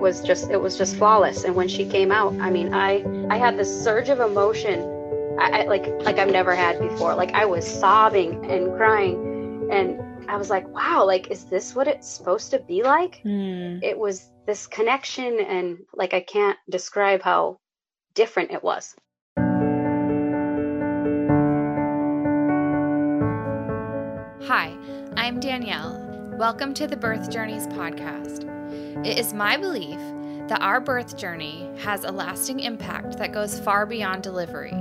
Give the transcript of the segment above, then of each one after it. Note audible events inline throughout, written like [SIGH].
was just it was just flawless. And when she came out, I mean, I I had this surge of emotion, I, I like like I've never had before. Like I was sobbing and crying, and I was like, wow, like is this what it's supposed to be like? Mm. It was this connection, and like I can't describe how different it was. Hi, I'm Danielle. Welcome to the Birth Journeys podcast. It is my belief that our birth journey has a lasting impact that goes far beyond delivery.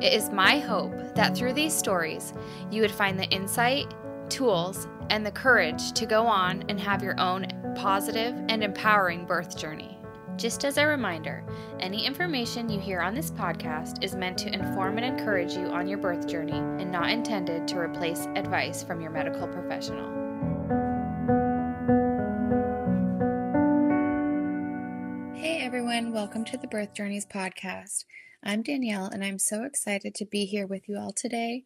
It is my hope that through these stories, you would find the insight, tools, and the courage to go on and have your own positive and empowering birth journey. Just as a reminder, any information you hear on this podcast is meant to inform and encourage you on your birth journey and not intended to replace advice from your medical professional. Hey everyone, welcome to the Birth Journeys podcast. I'm Danielle and I'm so excited to be here with you all today.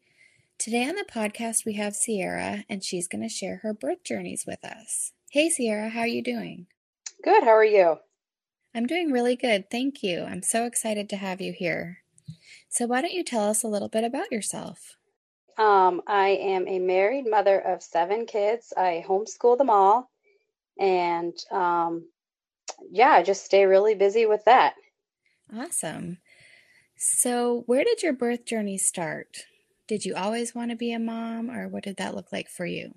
Today on the podcast we have Sierra and she's going to share her birth journeys with us. Hey Sierra, how are you doing? Good. How are you? I'm doing really good, thank you. I'm so excited to have you here. So why don't you tell us a little bit about yourself? Um, I am a married mother of seven kids. I homeschool them all, and um, yeah, just stay really busy with that. Awesome. So, where did your birth journey start? Did you always want to be a mom, or what did that look like for you?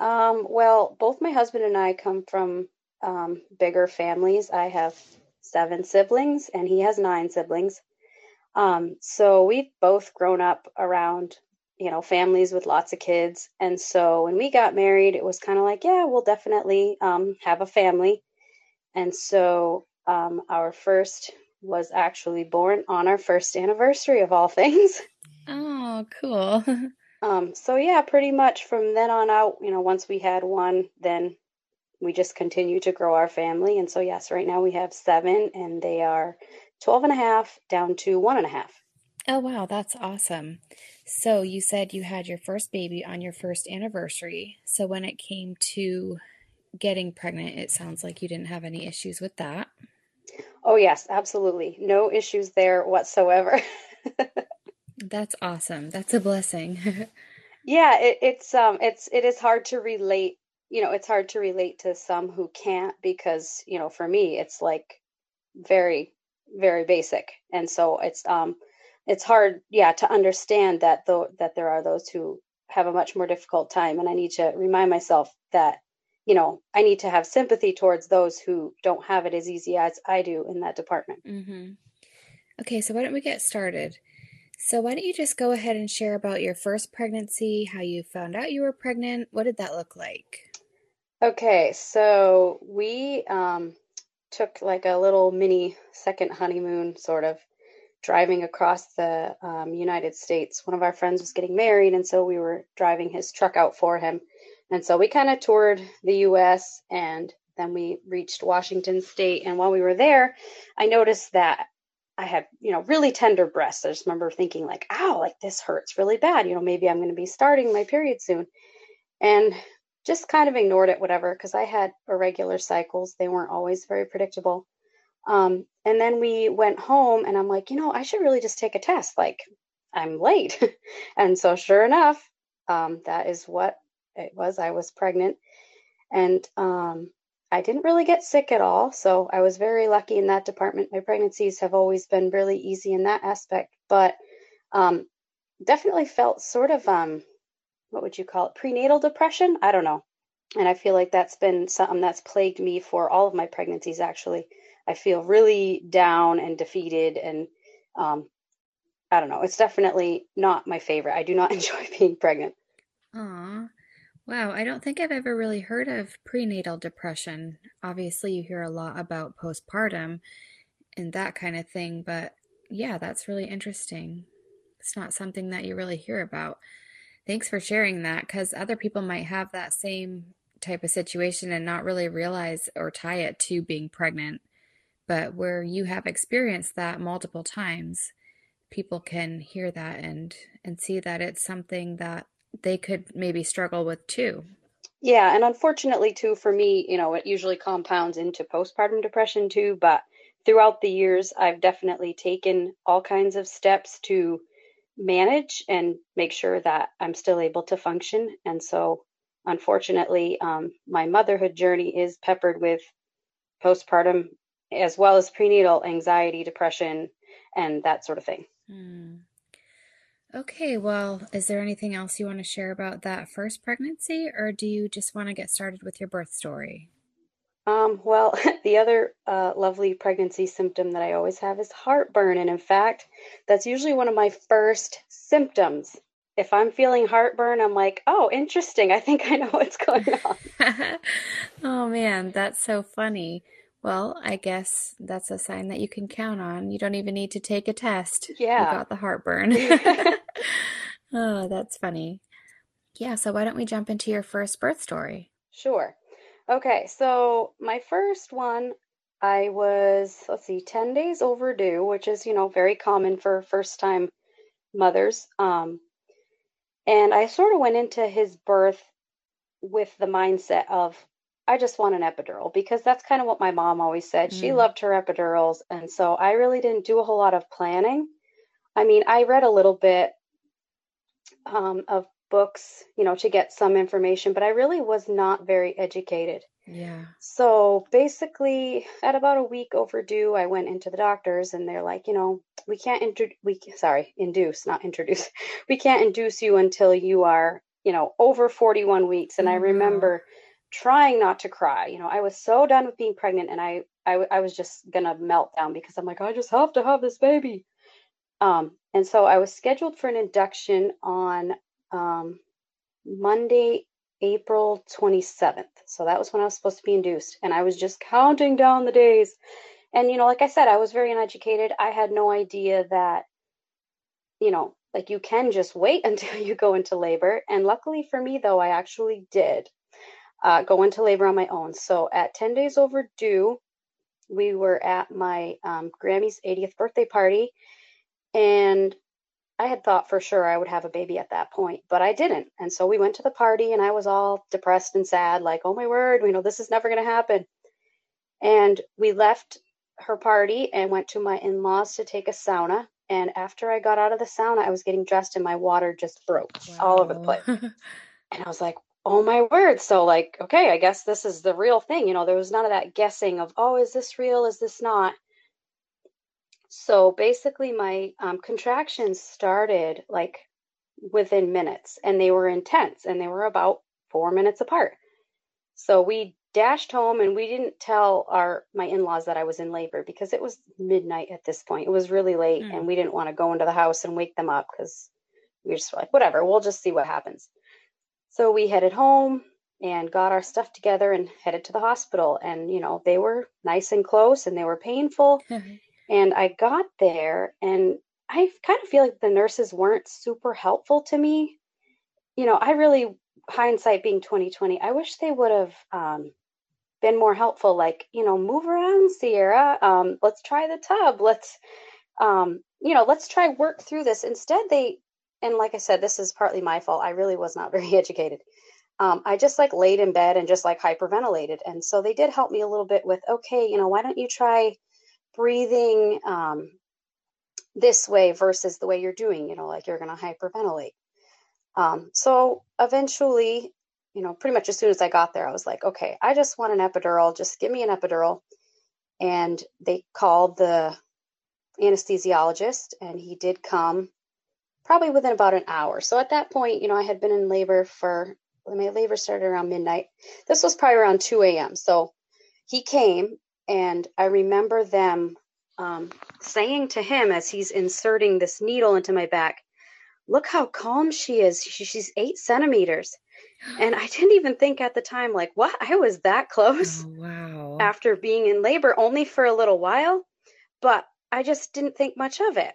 Um, well, both my husband and I come from um, bigger families. I have seven siblings, and he has nine siblings. Um, so we've both grown up around, you know, families with lots of kids. And so when we got married, it was kind of like, yeah, we'll definitely um, have a family. And so um, our first was actually born on our first anniversary of all [LAUGHS] things. Oh, cool. [LAUGHS] Um, so yeah, pretty much from then on out, you know, once we had one, then we just continue to grow our family. And so yes, right now we have seven and they are 12 and a half down to one and a half. Oh, wow, that's awesome. So, you said you had your first baby on your first anniversary. So, when it came to getting pregnant, it sounds like you didn't have any issues with that. Oh yes, absolutely. No issues there whatsoever. [LAUGHS] That's awesome. That's a blessing. [LAUGHS] yeah, it, it's um it's it is hard to relate, you know, it's hard to relate to some who can't because, you know, for me it's like very very basic. And so it's um it's hard yeah to understand that though that there are those who have a much more difficult time and I need to remind myself that you know, I need to have sympathy towards those who don't have it as easy as I do in that department. hmm Okay, so why don't we get started? So, why don't you just go ahead and share about your first pregnancy, how you found out you were pregnant? What did that look like? Okay, so we um, took like a little mini second honeymoon, sort of driving across the um, United States. One of our friends was getting married, and so we were driving his truck out for him. And so we kind of toured the US and then we reached Washington State. And while we were there, I noticed that I had, you know, really tender breasts. I just remember thinking, like, ow, like this hurts really bad. You know, maybe I'm going to be starting my period soon. And just kind of ignored it, whatever, because I had irregular cycles. They weren't always very predictable. Um, and then we went home, and I'm like, you know, I should really just take a test. Like, I'm late. [LAUGHS] and so, sure enough, um, that is what it was. I was pregnant. And um, I didn't really get sick at all. So I was very lucky in that department. My pregnancies have always been really easy in that aspect, but um, definitely felt sort of, um, what would you call it, prenatal depression? I don't know. And I feel like that's been something that's plagued me for all of my pregnancies, actually. I feel really down and defeated. And um, I don't know. It's definitely not my favorite. I do not [LAUGHS] enjoy being pregnant. Aw. Wow, I don't think I've ever really heard of prenatal depression. Obviously, you hear a lot about postpartum and that kind of thing, but yeah, that's really interesting. It's not something that you really hear about. Thanks for sharing that because other people might have that same type of situation and not really realize or tie it to being pregnant. But where you have experienced that multiple times, people can hear that and and see that it's something that they could maybe struggle with too. Yeah, and unfortunately too for me, you know, it usually compounds into postpartum depression too, but throughout the years I've definitely taken all kinds of steps to manage and make sure that I'm still able to function. And so unfortunately, um, my motherhood journey is peppered with postpartum as well as prenatal anxiety, depression, and that sort of thing. Hmm. Okay, well, is there anything else you want to share about that first pregnancy, or do you just want to get started with your birth story? Um, well, [LAUGHS] the other uh, lovely pregnancy symptom that I always have is heartburn. And in fact, that's usually one of my first symptoms. If I'm feeling heartburn, I'm like, oh, interesting. I think I know what's going on. [LAUGHS] oh, man, that's so funny. Well, I guess that's a sign that you can count on. You don't even need to take a test. Yeah. You got the heartburn. [LAUGHS] [LAUGHS] oh, that's funny. Yeah, so why don't we jump into your first birth story? Sure. Okay, so my first one, I was, let's see, 10 days overdue, which is, you know, very common for first time mothers. Um, and I sort of went into his birth with the mindset of, I just want an epidural because that's kind of what my mom always said. She Mm. loved her epidurals. And so I really didn't do a whole lot of planning. I mean, I read a little bit um, of books, you know, to get some information, but I really was not very educated. Yeah. So basically, at about a week overdue, I went into the doctors and they're like, you know, we can't intro- we sorry, induce, not introduce. [LAUGHS] We can't induce you until you are, you know, over 41 weeks. And Oh, I remember trying not to cry. You know, I was so done with being pregnant and i I was just gonna melt down because I'm like, I just have to have this baby. Um, and so I was scheduled for an induction on um, Monday, April 27th. So that was when I was supposed to be induced. And I was just counting down the days. And, you know, like I said, I was very uneducated. I had no idea that, you know, like you can just wait [LAUGHS] until you go into labor. And luckily for me, though, I actually did uh, go into labor on my own. So at 10 days overdue, we were at my um, Grammy's 80th birthday party. And I had thought for sure I would have a baby at that point, but I didn't. And so we went to the party and I was all depressed and sad, like, oh my word, you know, this is never going to happen. And we left her party and went to my in laws to take a sauna. And after I got out of the sauna, I was getting dressed and my water just broke all over the place. [LAUGHS] And I was like, oh my word. So, like, okay, I guess this is the real thing. You know, there was none of that guessing of, oh, is this real? Is this not? So basically, my um, contractions started like within minutes and they were intense and they were about four minutes apart. So we dashed home and we didn't tell our my in-laws that I was in labor because it was midnight at this point. It was really late Hmm. and we didn't want to go into the house and wake them up because we were just like, whatever, we'll just see what happens. So we headed home and got our stuff together and headed to the hospital. And, you know, they were nice and close and they were painful. [LAUGHS] And I got there and I kind of feel like the nurses weren't super helpful to me. You know, I really, hindsight being 2020, I wish they would have um, been more helpful. Like, you know, move around, Sierra. Um, let's try the tub. Let's, um, you know, let's try work through this. Instead, they, and like I said, this is partly my fault. I really was not [LAUGHS] very educated. Um, I just like laid in bed and just like hyperventilated. And so they did help me a little bit with, okay, you know, why don't you try breathing um, this way versus the way you're doing, you know, like you're going to hyperventilate. Um, so eventually, you know, pretty much as soon as I got there, I was like, okay, I just want an epidural. Just give me an epidural. And they called the anesthesiologist, and he did come probably within about an hour. So at that point, you know, I had been in labor for, my labor started around midnight. This was probably around 2 a.m. So he came, and I remember them um, saying to him as he's inserting this needle into my back, look how calm she is. She, she's eight centimeters. And I didn't even think at the time, like, what? I was that close Oh, wow. after being in labor only for a little while, but I just didn't think much of it.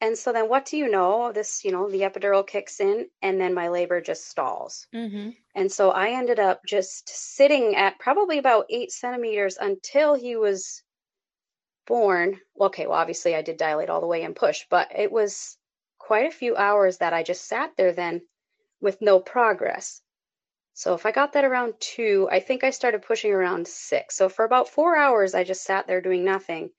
And so then what do you know? This, you know, the epidural kicks in and then my labor just stalls. Mm-hmm. And so I ended up just sitting at probably about eight centimeters until he was born. Okay, well, obviously I did dilate all the way and push, but it was quite a few hours that I just sat there then with no progress. So if I got that around two, I think I started pushing around six. So for about four hours, I just sat there doing nothing.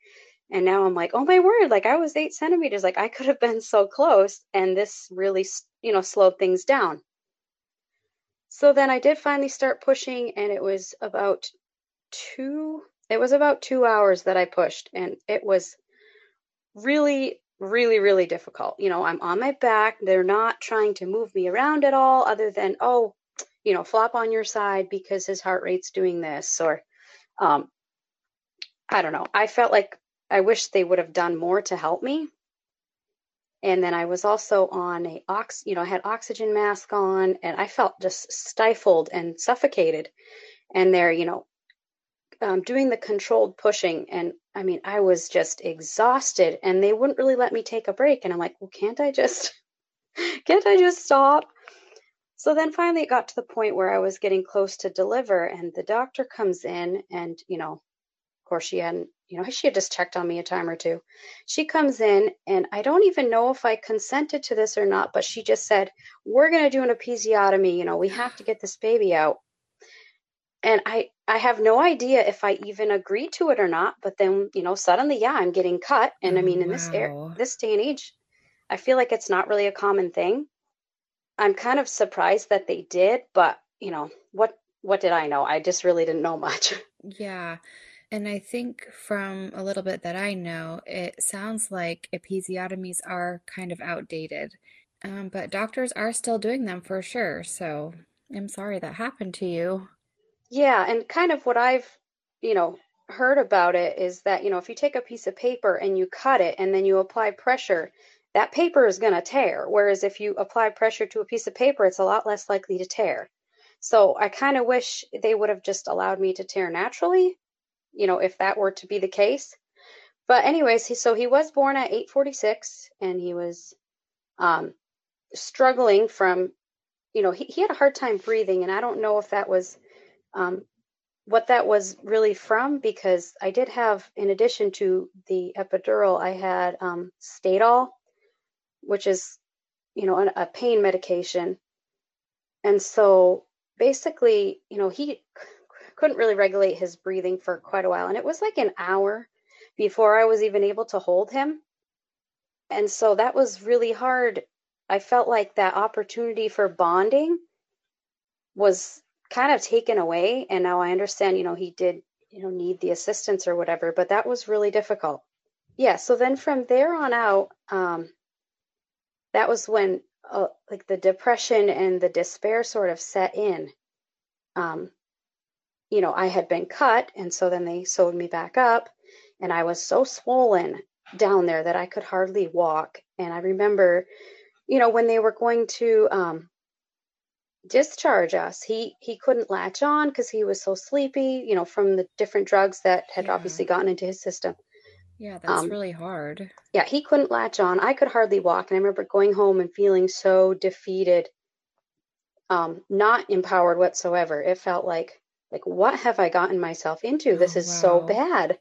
And now I'm like, oh my word, like I was eight centimeters. Like I could have been so close. And this really, you know, slowed things down. So then I did finally start pushing, and it was about two, it was about two hours that I pushed. And it was really, really, really difficult. You know, I'm on my back. They're not trying to move me around at all, other than, oh, you know, flop on your side because his heart rate's doing this, or um, I don't know. I felt like I wish they would have done more to help me. And then I was also on a ox, you know, I had oxygen mask on, and I felt just stifled and suffocated. And they're, you know, um, doing the controlled pushing, and I mean, I was just exhausted, and they wouldn't really let me take a break. And I'm like, well, can't I just, [LAUGHS] can't I just stop? So then finally it got to the point where I was getting close to deliver and the doctor comes in and, you know, of course she hadn't, you know, she had just checked on me a time or two. She comes in and I don't even know if I consented to this or not, but she just said, "We're going to do an episiotomy, you know, we have to get this baby out." And I I have no idea if I even agreed to it or not, but then, you know, suddenly yeah, I'm getting cut and I oh, mean in this air, this day and age, I feel like it's not really a common thing. I'm kind of surprised that they did, but you know, what what did I know? I just really didn't know much. [LAUGHS] Yeah. And I think from a little bit that I know, it sounds like episiotomies are kind of outdated. Um, but doctors are still doing them for sure. So I'm sorry that happened to you. Yeah, and kind of what I've, you know, heard about it is that, you know, if you take a piece of paper and you cut it and then you apply pressure, that paper is going to tear. Whereas if you apply pressure to a piece of paper, it's a lot less likely to tear. So I kind of wish they would have just allowed me to tear naturally, you know, if that were to be the case. But anyways, he, so he was born at 846 and he was um, struggling from, you know, he, he had a hard time breathing. And I don't know if that was um, what that was really from because I did have, in addition to the epidural, I had um, Stadol, which is, you know, a pain medication. And so basically, you know, he couldn't really regulate his breathing for quite a while. And it was like an hour before I was even able to hold him. And so that was really hard. I felt like that opportunity for bonding was kind of taken away. And now I understand, you know, he did, you know, need the assistance or whatever, but that was really difficult. Yeah. So then from there on out, um, that was when uh, like the depression and the despair sort of set in. Um, you know, I had been cut, and so then they sewed me back up, and I was so swollen down there that I could hardly walk. And I remember, you know, when they were going to um, discharge us, he he couldn't latch on because he was so sleepy, you know, from the different drugs that had yeah. obviously gotten into his system. Yeah, that's um, really hard. Yeah, he couldn't latch on. I could hardly walk. And I remember going home and feeling so defeated, um, not empowered whatsoever. It felt like, like, what have I gotten myself into? This oh, is wow. so bad.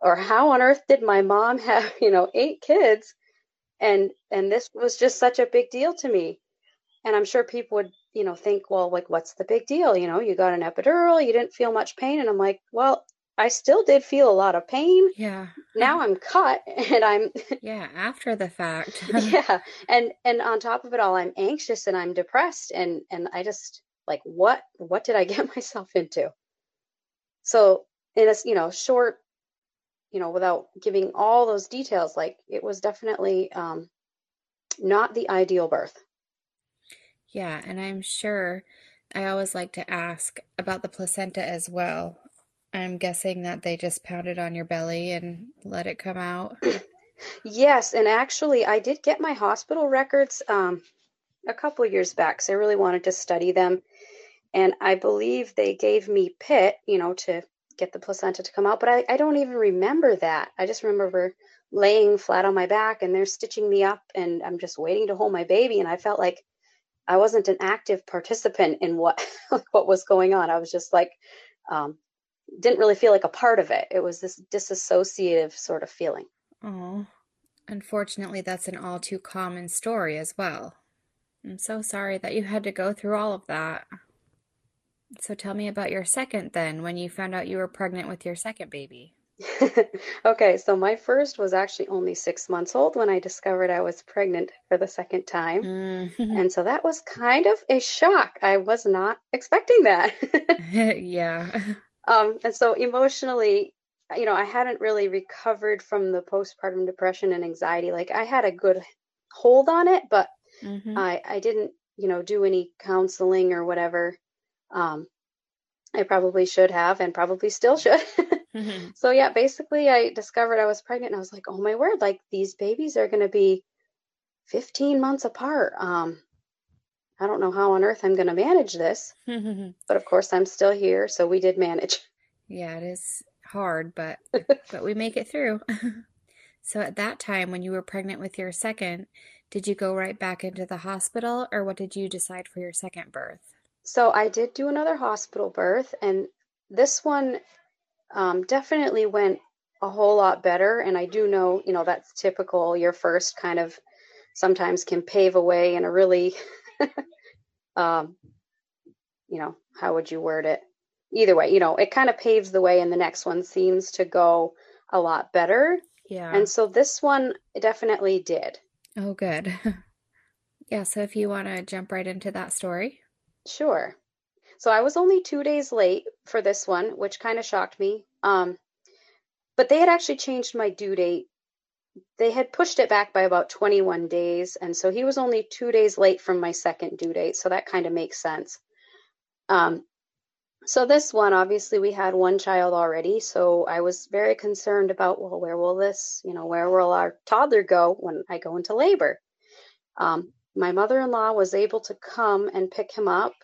Or how on earth did my mom [LAUGHS] have, you know, eight kids? And and this was just such a big deal to me. And I'm sure people would, you know, think, well, like, what's the big deal? You know, you got an epidural, you didn't feel much pain. And I'm like, well, I still did feel a lot of pain. Yeah. Now I'm cut [LAUGHS] and I'm [LAUGHS] Yeah, after the fact. yeah. And and on top of it all I'm anxious and I'm depressed and and I just like what what did I [LAUGHS] get myself into? So in a you know short you know without giving all those details like it was definitely um not the ideal birth. Yeah, and I'm sure I always like to ask about the placenta as well I'm guessing that they just pounded on your belly and let it come out. [CLEARS THROAT] yes, and actually, I did get my hospital records um, a couple years back, so I really wanted to study them. And I believe they gave me pit, you know, to get the placenta to come out, but I, I don't even remember that. I just remember laying flat on my back and they're stitching me up, and I'm just waiting to hold my baby. And I felt like I wasn't an active participant in what [LAUGHS] what was going on. I was just like um, didn't really feel like a part of it. It was this disassociative sort of feeling. Oh, unfortunately, that's an all too common story as well. I'm so sorry that you had to go through all of that. So tell me about your second then, when you found out you were pregnant with your second baby. [LAUGHS] okay, so my first was actually only six months old when I discovered I was pregnant for the second time. Mm. And so that was kind of a shock. I was not expecting that. [LAUGHS] [LAUGHS] yeah. Um, and so emotionally, you know, I hadn't really recovered from the postpartum depression and anxiety. Like I had a good hold on it, but hmm I, I didn't, you know, do any counseling or whatever. Um, I probably should have and probably still should. [LAUGHS] hmm So yeah, basically I discovered I was pregnant and I was like, "Oh my word, like these babies are going to be 15 months apart." Um I don't know how on earth I'm going to manage this, [LAUGHS] but of course I'm still here, so we did manage. [LAUGHS] Yeah, it is hard, but but we make it through. So at that time when you were pregnant with your second, did you go right back into the hospital or what did you decide for your second birth? So I did do another hospital birth and this one um, definitely went a whole lot better and I do know, you know, that's typical your first kind of sometimes can pave a way in a really [LAUGHS] um, you know, how would you word it? Either way, you know, it kind of paves the way, and the next one seems to go a lot better. Yeah. And so this one definitely did. Oh, good. [LAUGHS] Yeah, so if you want to jump right into that story. Sure. So I was only two days late for this one, which kind of shocked me. Um, but they had actually changed my due date. They had pushed it back by about 21 days. And so he was only two days late from my second due date. So that kind of makes sense. Um, so this one, obviously, we had one child already. So I was very concerned about, well, where will this, you know, where will our toddler go when I go into labor? Um, my mother in law was able to come and pick him up.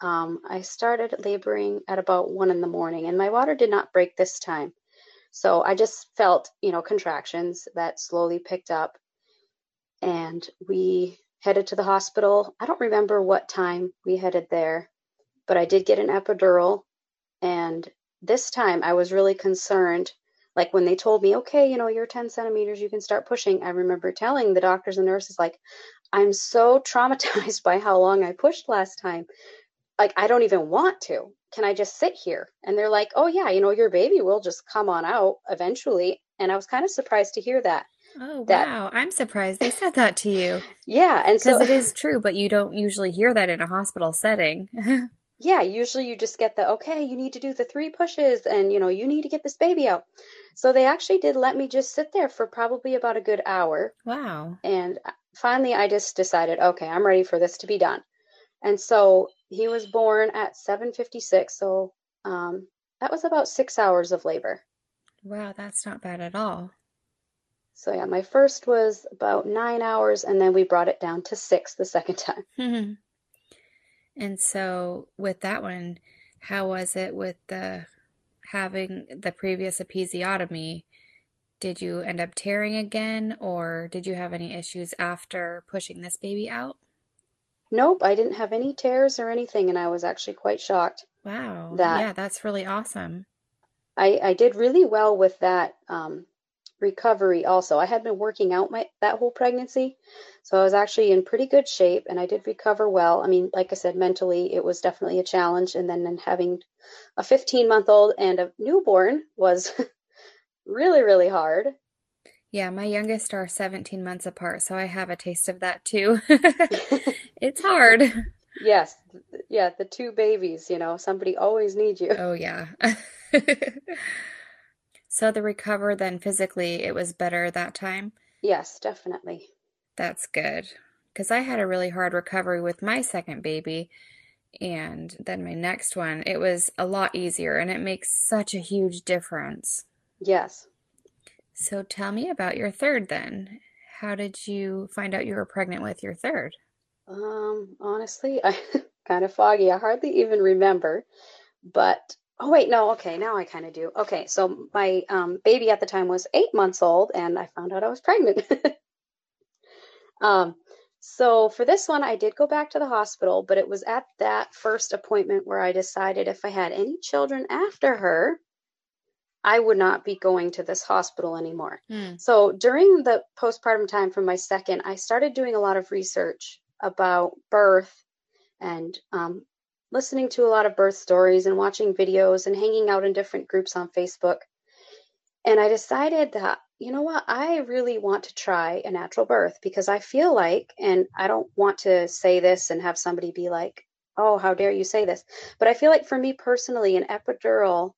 Um, I started laboring at about one in the morning, and my water did not break this time. So I just felt, you know, contractions that slowly picked up. And we headed to the hospital. I don't remember what time we headed there, but I did get an epidural. And this time I was really concerned. Like when they told me, okay, you know, you're 10 centimeters, you can start pushing. I remember telling the doctors and nurses, like, I'm so [LAUGHS] traumatized by how long I pushed last time. Like, I don't even want to. Can I just sit here? And they're like, oh, yeah, you know, your baby will just come on out eventually. And I was kind of surprised to hear that. Oh, That- wow. I'm surprised they said that to you [LAUGHS] Yeah. And so, because it is true, but you don't usually hear that in a hospital setting. [LAUGHS] yeah, usually you just get the, okay, you need to do the three pushes and, you know, you need to get this baby out. So they actually did let me just sit there for probably about a good hour. Wow. And finally, I just decided, okay, I'm ready for this to be done. And so he was born at 7:56. So um, that was about six hours of labor. Wow, that's not bad at all. So yeah, my first was about nine hours, and then we brought it down to six the second [LAUGHS] time. [LAUGHS] And so with that one, how was it with the having the previous episiotomy? Did you end up tearing again, or did you have any issues after pushing this baby out? Nope, I didn't have any tears or anything, and I was actually quite shocked. Wow. That- Yeah, that's really awesome. I, I did really well with that um, recovery also. I had been working out my that whole pregnancy, so I was actually in pretty good shape and I did recover well. I mean, like I said, mentally it was definitely a challenge and then then having a 15 month old and a newborn was [LAUGHS] really really hard. Yeah, my youngest are 17 months apart, so I have a taste of that too. [LAUGHS] [LAUGHS] It's hard. yes, yeah, the two babies, you know, somebody always needs you. Oh, yeah. So the recover then physically, it was better that time? Yes, definitely. That's good. Because I had a really hard recovery with my second baby, and then my next one, it was a lot easier, and it makes such a huge difference. Yes. So tell me about your third then. How did you find out you were pregnant with your third? Um, honestly, [LAUGHS] I kind of foggy. I hardly even remember. But oh wait, no, okay, now I kind of do. Okay, so my um, baby at the time was eight months old, and I found out I was pregnant. [LAUGHS] um, so for this one, I did go back to the hospital, but it was at that first appointment where I decided if I had any children after her, I would not be going to this hospital anymore. Hmm. So during the postpartum time for my second, I started doing a lot of research about birth and um, listening to a lot of birth stories and watching videos and hanging out in different groups on Facebook. And I decided that, you know what, I really want to try a natural birth because I feel like, and I don't want to say this and have somebody be like, oh, how dare you say this? But I feel like for me personally, an epidural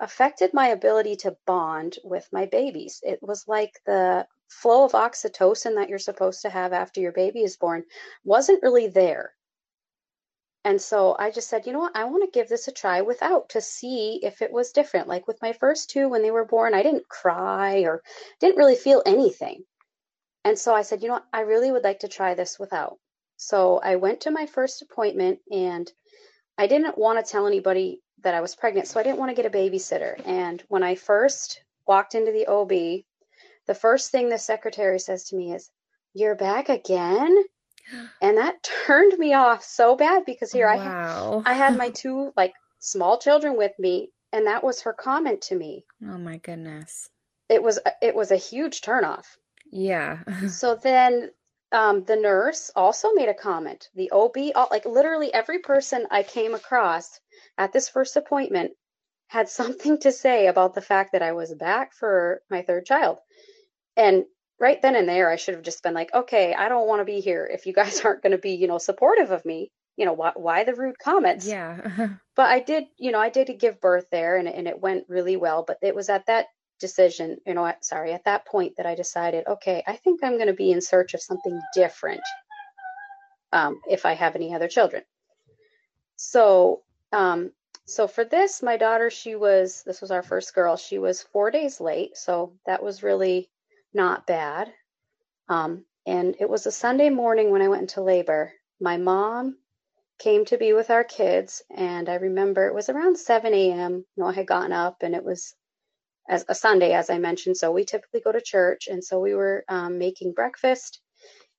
affected my ability to bond with my babies. It was like the flow of oxytocin that you're supposed to have after your baby is born wasn't really there. And so I just said, you know what, I want to give this a try without to see if it was different. Like with my first two, when they were born, I didn't cry or didn't really feel anything. And so I said, you know what, I really would like to try this without. So I went to my first appointment and I didn't want to tell anybody that I was pregnant. So I didn't want to get a babysitter. And when I first walked into the OB, the first thing the secretary says to me is, You're back again? And that turned me off so bad because here wow. I, I had my [LAUGHS] two like small children with me, and that was her comment to me. Oh my goodness. It was it was a huge turnoff. Yeah. [LAUGHS] so then um, the nurse also made a comment. The OB, all, like literally every person I came across at this first appointment had something to say about the fact that I was back for my third child. And right then and there, I should have just been like, okay, I don't want to be here if you guys [LAUGHS] aren't going to be, you know, supportive of me. You know, why, why the rude comments? Yeah. [LAUGHS] but I did, you know, I did give birth there and, and it went really well. But it was at that decision, you know, sorry, at that point that I decided, okay, I think I'm going to be in search of something different um, if I have any other children. So, um, so for this, my daughter, she was, this was our first girl, she was four days late. So that was really not bad. Um, and it was a Sunday morning when I went into labor. My mom came to be with our kids, and I remember it was around 7 a.m. Noah had gotten up, and it was as a Sunday, as I mentioned. So we typically go to church, and so we were um, making breakfast,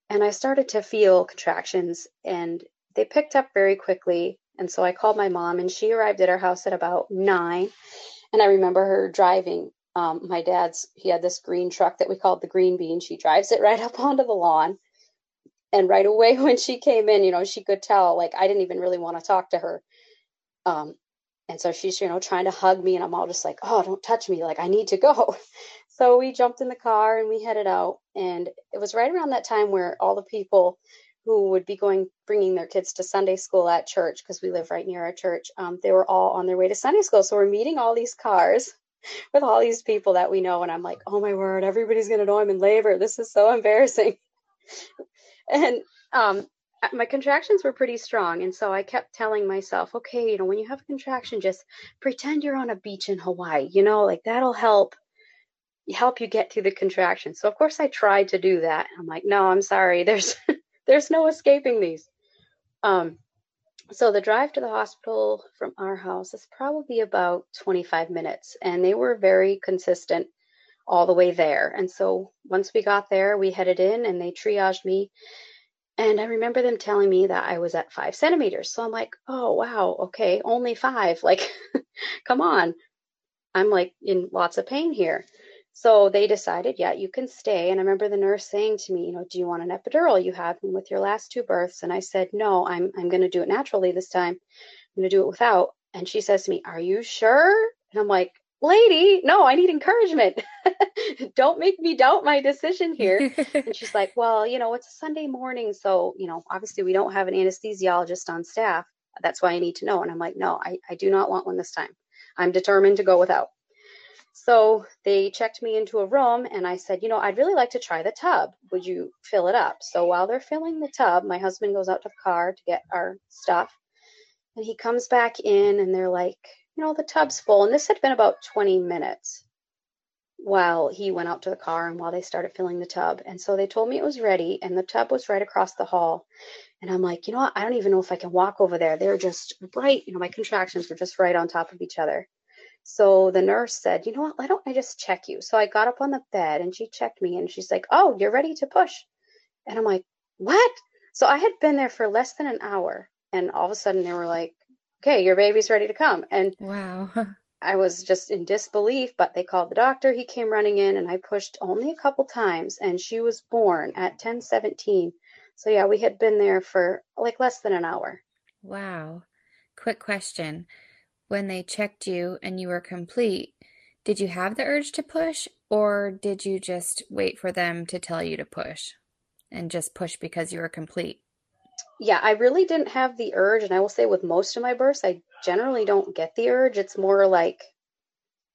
and I started to feel contractions, and they picked up very quickly. And so I called my mom, and she arrived at our house at about nine. And I remember her driving um, my dad's. He had this green truck that we called the green bean. She drives it right [LAUGHS] up onto the lawn. And right away [LAUGHS] when she came in, you know, she could tell like I didn't even really want to talk to her. Um, and so she's, you know, trying to hug me, and I'm all just like, oh, don't touch me. Like, I need to go. [LAUGHS] So we jumped in the car and we headed out. And it was right around that time where all the people who would be going, bringing their kids to Sunday school at church, because we live right near our church, um, they were all on their way to Sunday school. So we're meeting all these cars [LAUGHS] with all these people that we know. And I'm like, oh my word, everybody's going to know I'm in labor. This is so embarrassing. [LAUGHS] and um, my contractions were pretty strong and so i kept telling myself okay you know when you have a contraction just pretend you're on a beach in hawaii you know like that'll help help you get through the contraction so of course i tried to do that i'm like no i'm sorry there's [LAUGHS] there's no escaping these um so the drive to the hospital from our house is probably about 25 minutes and they were very consistent all the way there and so once we got there we headed in and they triaged me and I remember them telling me that I was at five centimeters. So I'm like, oh, wow, okay, only five. Like, [LAUGHS] come on. I'm like in lots of pain here. So they decided, yeah, you can stay. And I remember the nurse saying to me, you know, do you want an epidural? You had one with your last two births. And I said, no, I'm I'm going to do it naturally this time. I'm going to do it without. And she says to me, are you sure? And I'm like, lady, no, I need encouragement. [LAUGHS] Don't make me doubt my decision here. and she's like, [LAUGHS] well, you know, it's a Sunday morning. So, you know, obviously we don't have an anesthesiologist on staff. That's why I need to know. And I'm like, no, I, I do not want one this time. I'm determined to go without. So they checked me into a room and I said, you know, I'd really like to try the tub. Would you fill it up? So while they're filling the tub, my husband goes out to the car to get our stuff. And he comes back in and they're like, you know, the tub's full. And this had been about 20 minutes while he went out to the car and while they started filling the tub. And so they told me it was ready and the tub was right across the hall. And I'm like, you know what? I don't even know if I can walk over there. They're just right, you know, my contractions were just right on top of each other. So the nurse said, you know what? Why don't I just check you? So I got up on the bed and she checked me and she's like, oh, you're ready to push. And I'm like, what? So I had been there for less than an hour. And all of a sudden they were like, okay, your baby's ready to come. And wow. [LAUGHS] I was just in disbelief, but they called the doctor. He came running in and I pushed only a couple times and she was born at 1017. So yeah, we had been there for like less than an hour. Wow. quick question. When they checked you and you were complete, did you have the urge to push or did you just wait for them to tell you to push and just push because you were complete? Yeah, I really didn't have the urge. And I will say, with most of my births, I generally don't get the urge. It's more like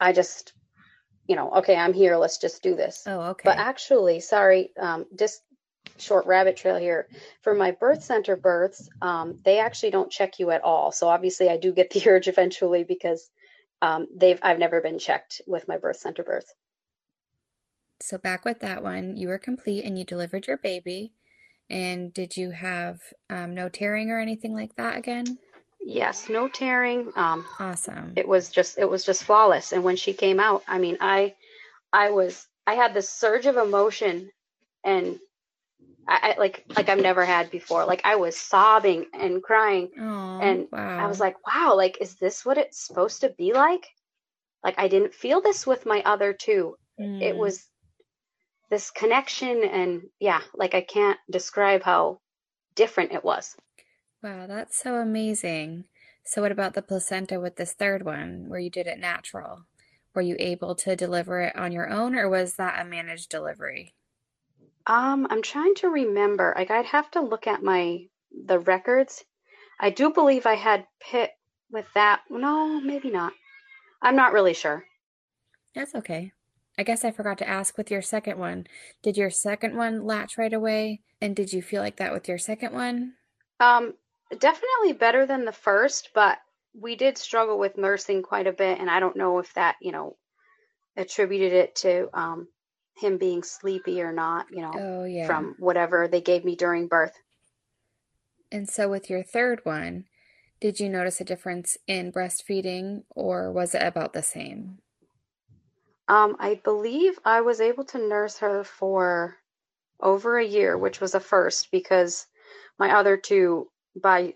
I just, you know, okay, I'm here. Let's just do this. Oh, okay. But actually, sorry, um, just short rabbit trail here. For my birth center births, um, they actually don't check you at all. So obviously, I do get the [LAUGHS] urge eventually because um, they've I've never been checked with my birth center birth. So back with that one, you were complete and you delivered your baby. And did you have um, no tearing or anything like that again? Yes, no tearing. Um, awesome. It was just it was just flawless. And when she came out, I mean, I I was I had this surge of emotion and I, I, like like I've never had before. Like I was sobbing and crying, oh, and wow. I was like, "Wow! Like, is this what it's supposed to be like?" Like I didn't feel this with my other two. Mm. It was this connection, and yeah, like I can't describe how different it was. Wow, that's so amazing. So, what about the placenta with this third one, where you did it natural? Were you able to deliver it on your own, or was that a managed delivery? Um, I'm trying to remember. Like I'd have to look at my the records. I do believe I had pit with that. No, maybe not. I'm not really sure. That's okay. I guess I forgot to ask with your second one. Did your second one latch right away? And did you feel like that with your second one? Um, definitely better than the first, but we did struggle with nursing quite a bit, and I don't know if that, you know, attributed it to um him being sleepy or not, you know, Oh, yeah. from whatever they gave me during birth. And so with your third one, did you notice a difference in breastfeeding or was it about the same? Um, I believe I was able to nurse her for over a year, which was a first because my other two, by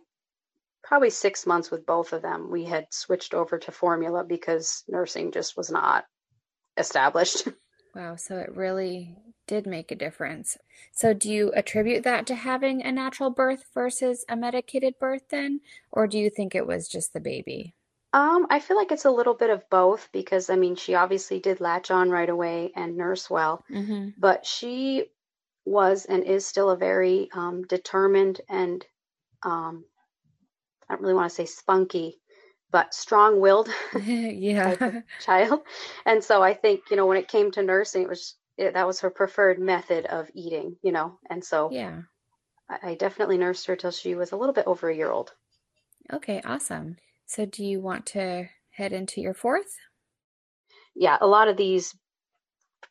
probably six months with both of them, we had switched over to formula because nursing just was not established. [LAUGHS] Wow, so it really did make a difference. So do you attribute that to having a natural birth versus a medicated birth then? Or do you think it was just the baby? Um, I feel like it's a little bit of both because I mean, she obviously did latch on right away and nurse well, Mm-hmm. but she was and is still a very um, determined and um, I don't really want to say spunky, but strong-willed [LAUGHS] yeah. [LAUGHS] child. And so I think, you know, when it came to nursing, it was it, that was her preferred method of eating, you know. And so Yeah. I, I definitely nursed her till she was a little bit over a year old. Okay, awesome. So do you want to head into your fourth? Yeah, a lot of these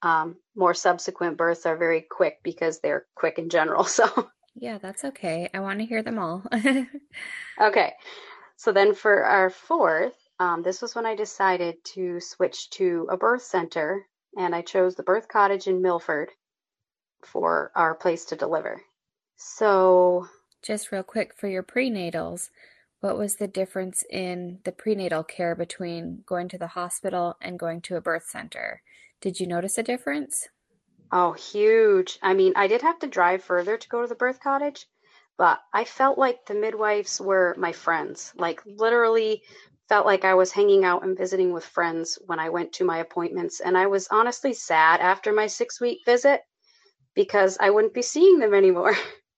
um, more subsequent births are very quick because they're quick in general. [LAUGHS] So, Yeah, that's okay. I want to hear them all. okay. So then for our fourth, um, this was when I decided to switch to a birth center, and I chose the birth cottage in Milford for our place to deliver. So, Just real quick for your prenatals, what was the difference in the prenatal care between going to the hospital and going to a birth center? Did you notice a difference? oh, huge. I mean, I did have to drive further to go to the birth cottage, but I felt like the midwives were my friends. Like, literally, felt like I was hanging out and visiting with friends when I went to my appointments. And I was honestly sad after my six week visit because I wouldn't be seeing them anymore.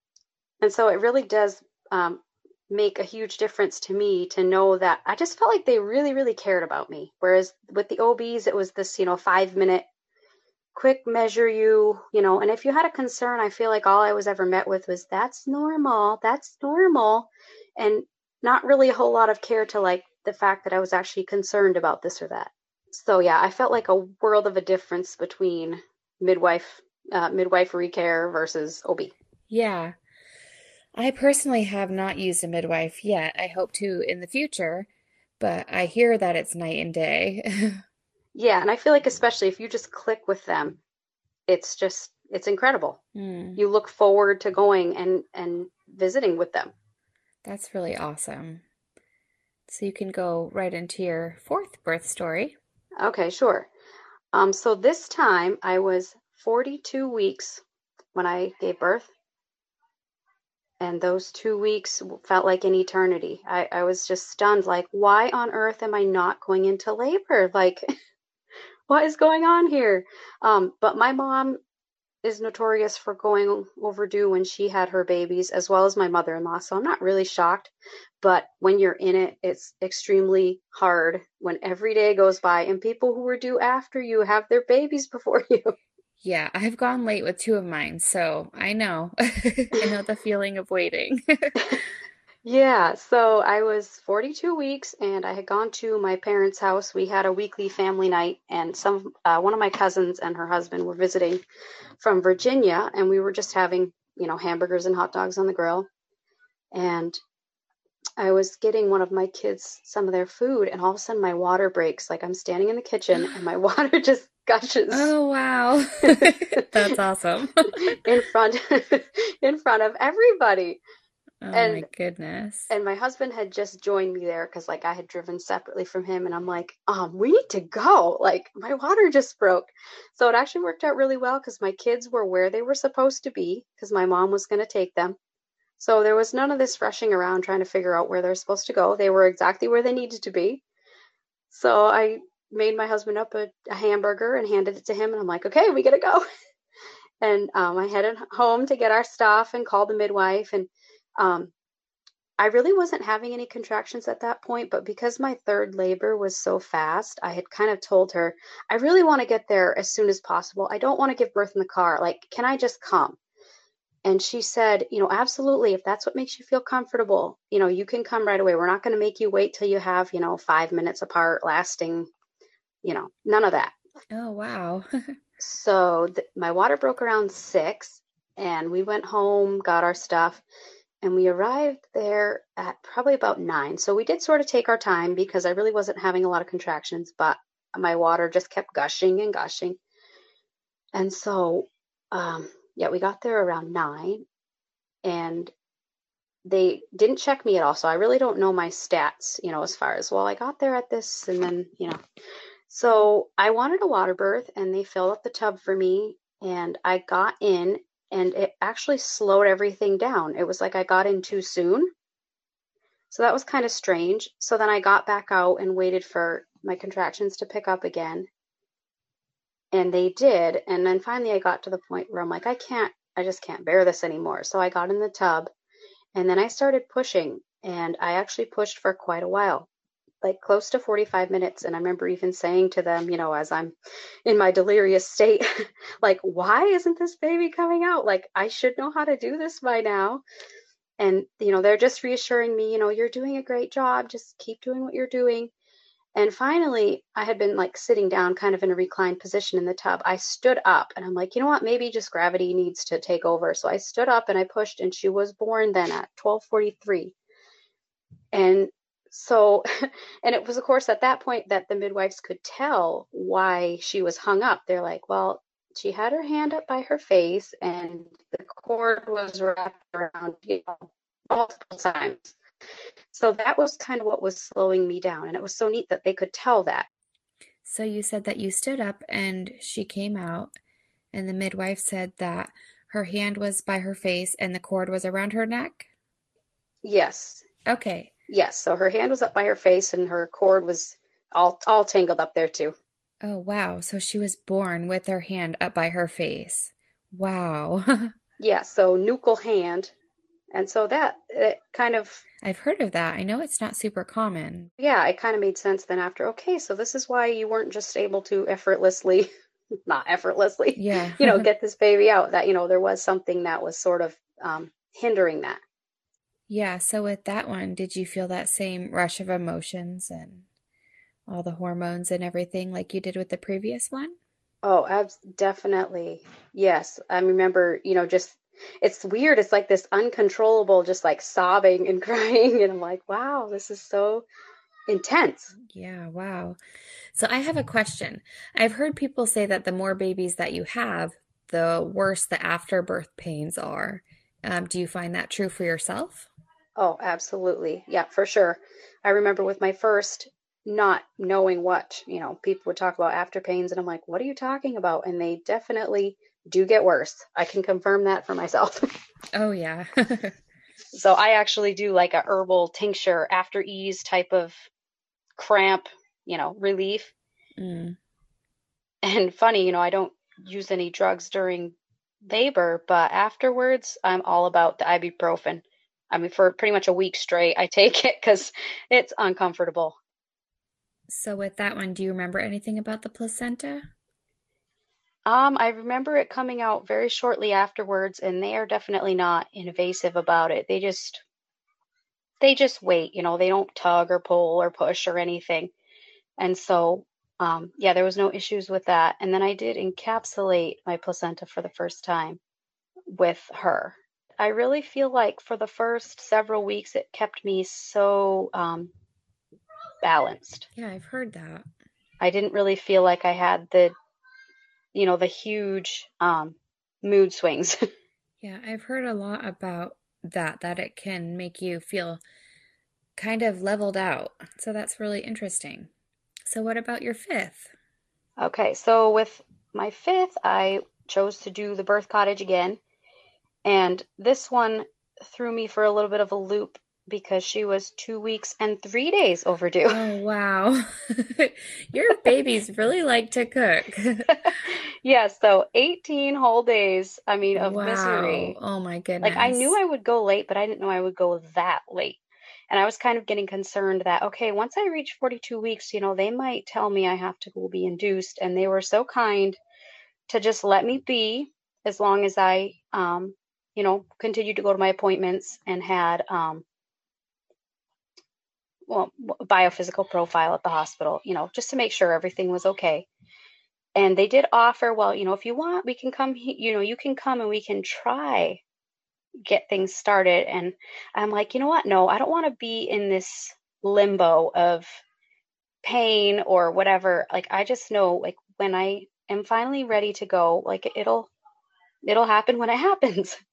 [LAUGHS] and so it really does um, make a huge difference to me to know that I just felt like they really, really cared about me. Whereas with the OBs, it was this, you know, five minute quick measure you, you know, and if you had a concern, I feel like all I was ever met with was that's normal, that's normal, and not really a whole lot of care to like the fact that I was actually concerned about this or that. So yeah, I felt like a world of a difference between midwife, uh, midwifery care versus OB. Yeah. I personally have not used a midwife yet. I hope to in the future, but I hear that it's night and day. [LAUGHS] Yeah, and I feel like especially if you just click with them, it's just it's incredible. Hmm, You look forward to going and and visiting with them. that's really awesome. So you can go right into your fourth birth story. Okay, sure. Um, so this time I was 42 weeks when I gave birth. and those two weeks felt like an eternity. I, I was just stunned, like, why on earth am I not going into labor? Like, [LAUGHS] what is going on here? Um, but my mom is notorious for going overdue when she had her babies, as well as my mother in law. So I'm not really shocked. But when you're in it, it's extremely hard when every day goes by and people who are due after you have their babies [LAUGHS] before you. Yeah, I've gone late with two of mine, so I know. [LAUGHS] I know the feeling of waiting. [LAUGHS] yeah, so I was 42 weeks and I had gone to my parents' house. We had a weekly family night and some uh, one of my cousins and her husband were visiting from Virginia and we were just having, you know, hamburgers and hot dogs on the grill. And I was getting one of my kids some of their food and all of a sudden my water breaks. Like I'm standing in the kitchen and my [LAUGHS] water just gushes. Oh wow. [LAUGHS] [LAUGHS] That's awesome. in front in front of everybody. Oh and, my goodness. And my husband had just joined me there because like I had driven separately from him and I'm like, um, we need to go. Like my water just broke. So it actually worked out really well because my kids were where they were supposed to be because my mom was gonna take them. So there was none of this rushing around trying to figure out where they're supposed to go. They were exactly where they needed to be. So I made my husband up a, a, hamburger and handed it to him. And I'm like, okay, we got to go. [LAUGHS] and um, I headed home to get our stuff and called the midwife. And um, I really wasn't having any contractions at that point, but because my third labor was so fast, I had kind of told her, I really want to get there as soon as possible. I don't want to give birth in the car. Like, can I just come? And she said, you know, absolutely. If that's what makes you feel comfortable, you know, you can come right away. We're not going to make you wait till you have, you know, five minutes apart lasting you know, none of that. Oh, wow. [LAUGHS] so th- my water broke around six, and we went home, got our stuff, and we arrived there at probably about nine. So we did sort of take our time because I really wasn't having a lot of contractions, but my water just kept gushing and gushing. And so, um, yeah, we got there around nine, and they didn't check me at all. So I really don't know my stats, you know, as far as, well, I got there at this, and then, you know, so I wanted a water birth and they filled up the tub for me and I got in and it actually slowed everything down. It was like I got in too soon. So that was kind of strange. So then I got back out and waited for my contractions to pick up again. And they did. And then finally I got to the point where I'm like, I can't, I just can't bear this anymore. So I got in the tub and then I started pushing and I actually pushed for quite a while like close to 45 minutes. And i remember even saying to them you know as i'm in my delirious state [LAUGHS] like why isn't this baby coming out? Like i should know how to do this by now. And you know they're just reassuring me you know you're doing a great job. Just keep doing what you're doing. And finally i had been like sitting down kind of in a reclined position in the tub. I stood up and i'm like you know what? Maybe just gravity needs to take over. So i stood up and i pushed and she was born then at 1243 and so [LAUGHS] and it was of course at that point that the midwives could tell why she was hung up. They're like well she had her hand up by her face and the cord was wrapped around you know multiple times. So that was kind of what was slowing me down and it was so neat that they could tell that. So you said that you stood up and she came out and the midwife said that her hand was by her face and the cord was around her neck? Yes. Okay Yes, so her hand was up by her face and her cord was all all tangled up there too. Oh wow, so she was born with her hand up by her face. Wow. [LAUGHS] yeah, so nuchal hand. And so that it kind of I've heard of that. I know it's not super common. Yeah, it kind of made sense then after, okay, so this is why you weren't just able to effortlessly [LAUGHS] not effortlessly, yeah, you know, [LAUGHS] get this baby out. That, you know, there was something that was sort of um hindering that. Yeah, so with that one, did you feel that same rush of emotions and all the hormones and everything like you did with the previous one? Oh, abs- definitely. Yes. I remember, you know, just it's weird. It's like this uncontrollable, just like sobbing and [LAUGHS] crying. And I'm like, wow, this is so intense. Yeah, wow. So I have a question. I've heard people say that the more babies that you have, the worse the afterbirth pains are. Um, do you find that true for yourself? Oh, absolutely. Yeah, for sure. I remember with my first not knowing what, you know, people would talk about after pains and I'm like, what are you talking about? And they definitely do get worse. I can confirm that for myself. [LAUGHS] oh yeah. [LAUGHS] So I actually do like a herbal tincture after ease type of cramp, you know, relief. Mm. And funny, you know, I don't use any drugs during labor, but afterwards, I'm all about the ibuprofen. I mean, for pretty much a week straight, I take it because it's uncomfortable. So, with that one, do you remember anything about the placenta? Um, I remember it coming out very shortly afterwards, and they are definitely not invasive about it. They just they just wait, you know, they don't tug or pull or push or anything. And so um, yeah, there was no issues with that. And then I did encapsulate my placenta for the first time with her. I really feel like for the first several weeks, it kept me so um, balanced. Yeah, I've heard that. I didn't really feel like I had the, you know, the huge um, mood swings. [LAUGHS] yeah, I've heard a lot about that, that it can make you feel kind of leveled out. So that's really interesting. So, what about your fifth? Okay, so with my fifth, I chose to do the birth cottage again. And this one threw me for a little bit of a loop because she was two weeks and three days overdue. Oh, wow. [LAUGHS] Your babies really like to cook. [LAUGHS] yes, so 18 whole days, I mean, of wow. misery. Oh, my goodness. Like, I knew I would go late, but I didn't know I would go that late. And I was kind of getting concerned that, okay, once I reach 42 weeks, you know, they might tell me I have to go be induced. And they were so kind to just let me be as long as I, um, you know, continued to go to my appointments and had, um, well, biophysical profile at the hospital, you know, just to make sure everything was okay. And they did offer, well, you know, if you want, we can come, you know, you can come and we can try get things started. And I'm like, you know what? No, I don't want to be in this limbo of pain or whatever. Like, I just know, like, when I am finally ready to go, like, it'll, it'll happen when it happens. [LAUGHS]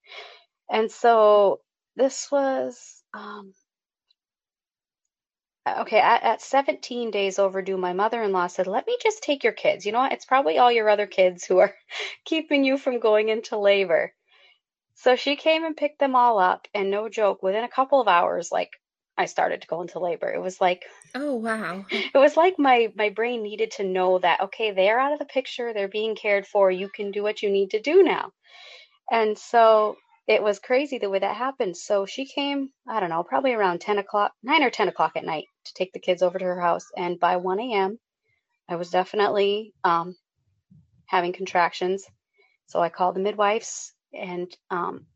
And so this was, um, okay, at, at 17 days overdue, my mother in law said, Let me just take your kids. You know what? It's probably all your other kids who are [LAUGHS] keeping you from going into labor. So she came and picked them all up, and no joke, within a couple of hours, like I started to go into labor. It was like, oh wow, [LAUGHS] it was like my my brain needed to know that okay, they're out of the picture, they're being cared for. You can do what you need to do now, and so it was crazy the way that happened. So she came, I don't know, probably around ten o'clock, nine or ten o'clock at night to take the kids over to her house, and by one a.m., I was definitely um, having contractions. So I called the midwives and um,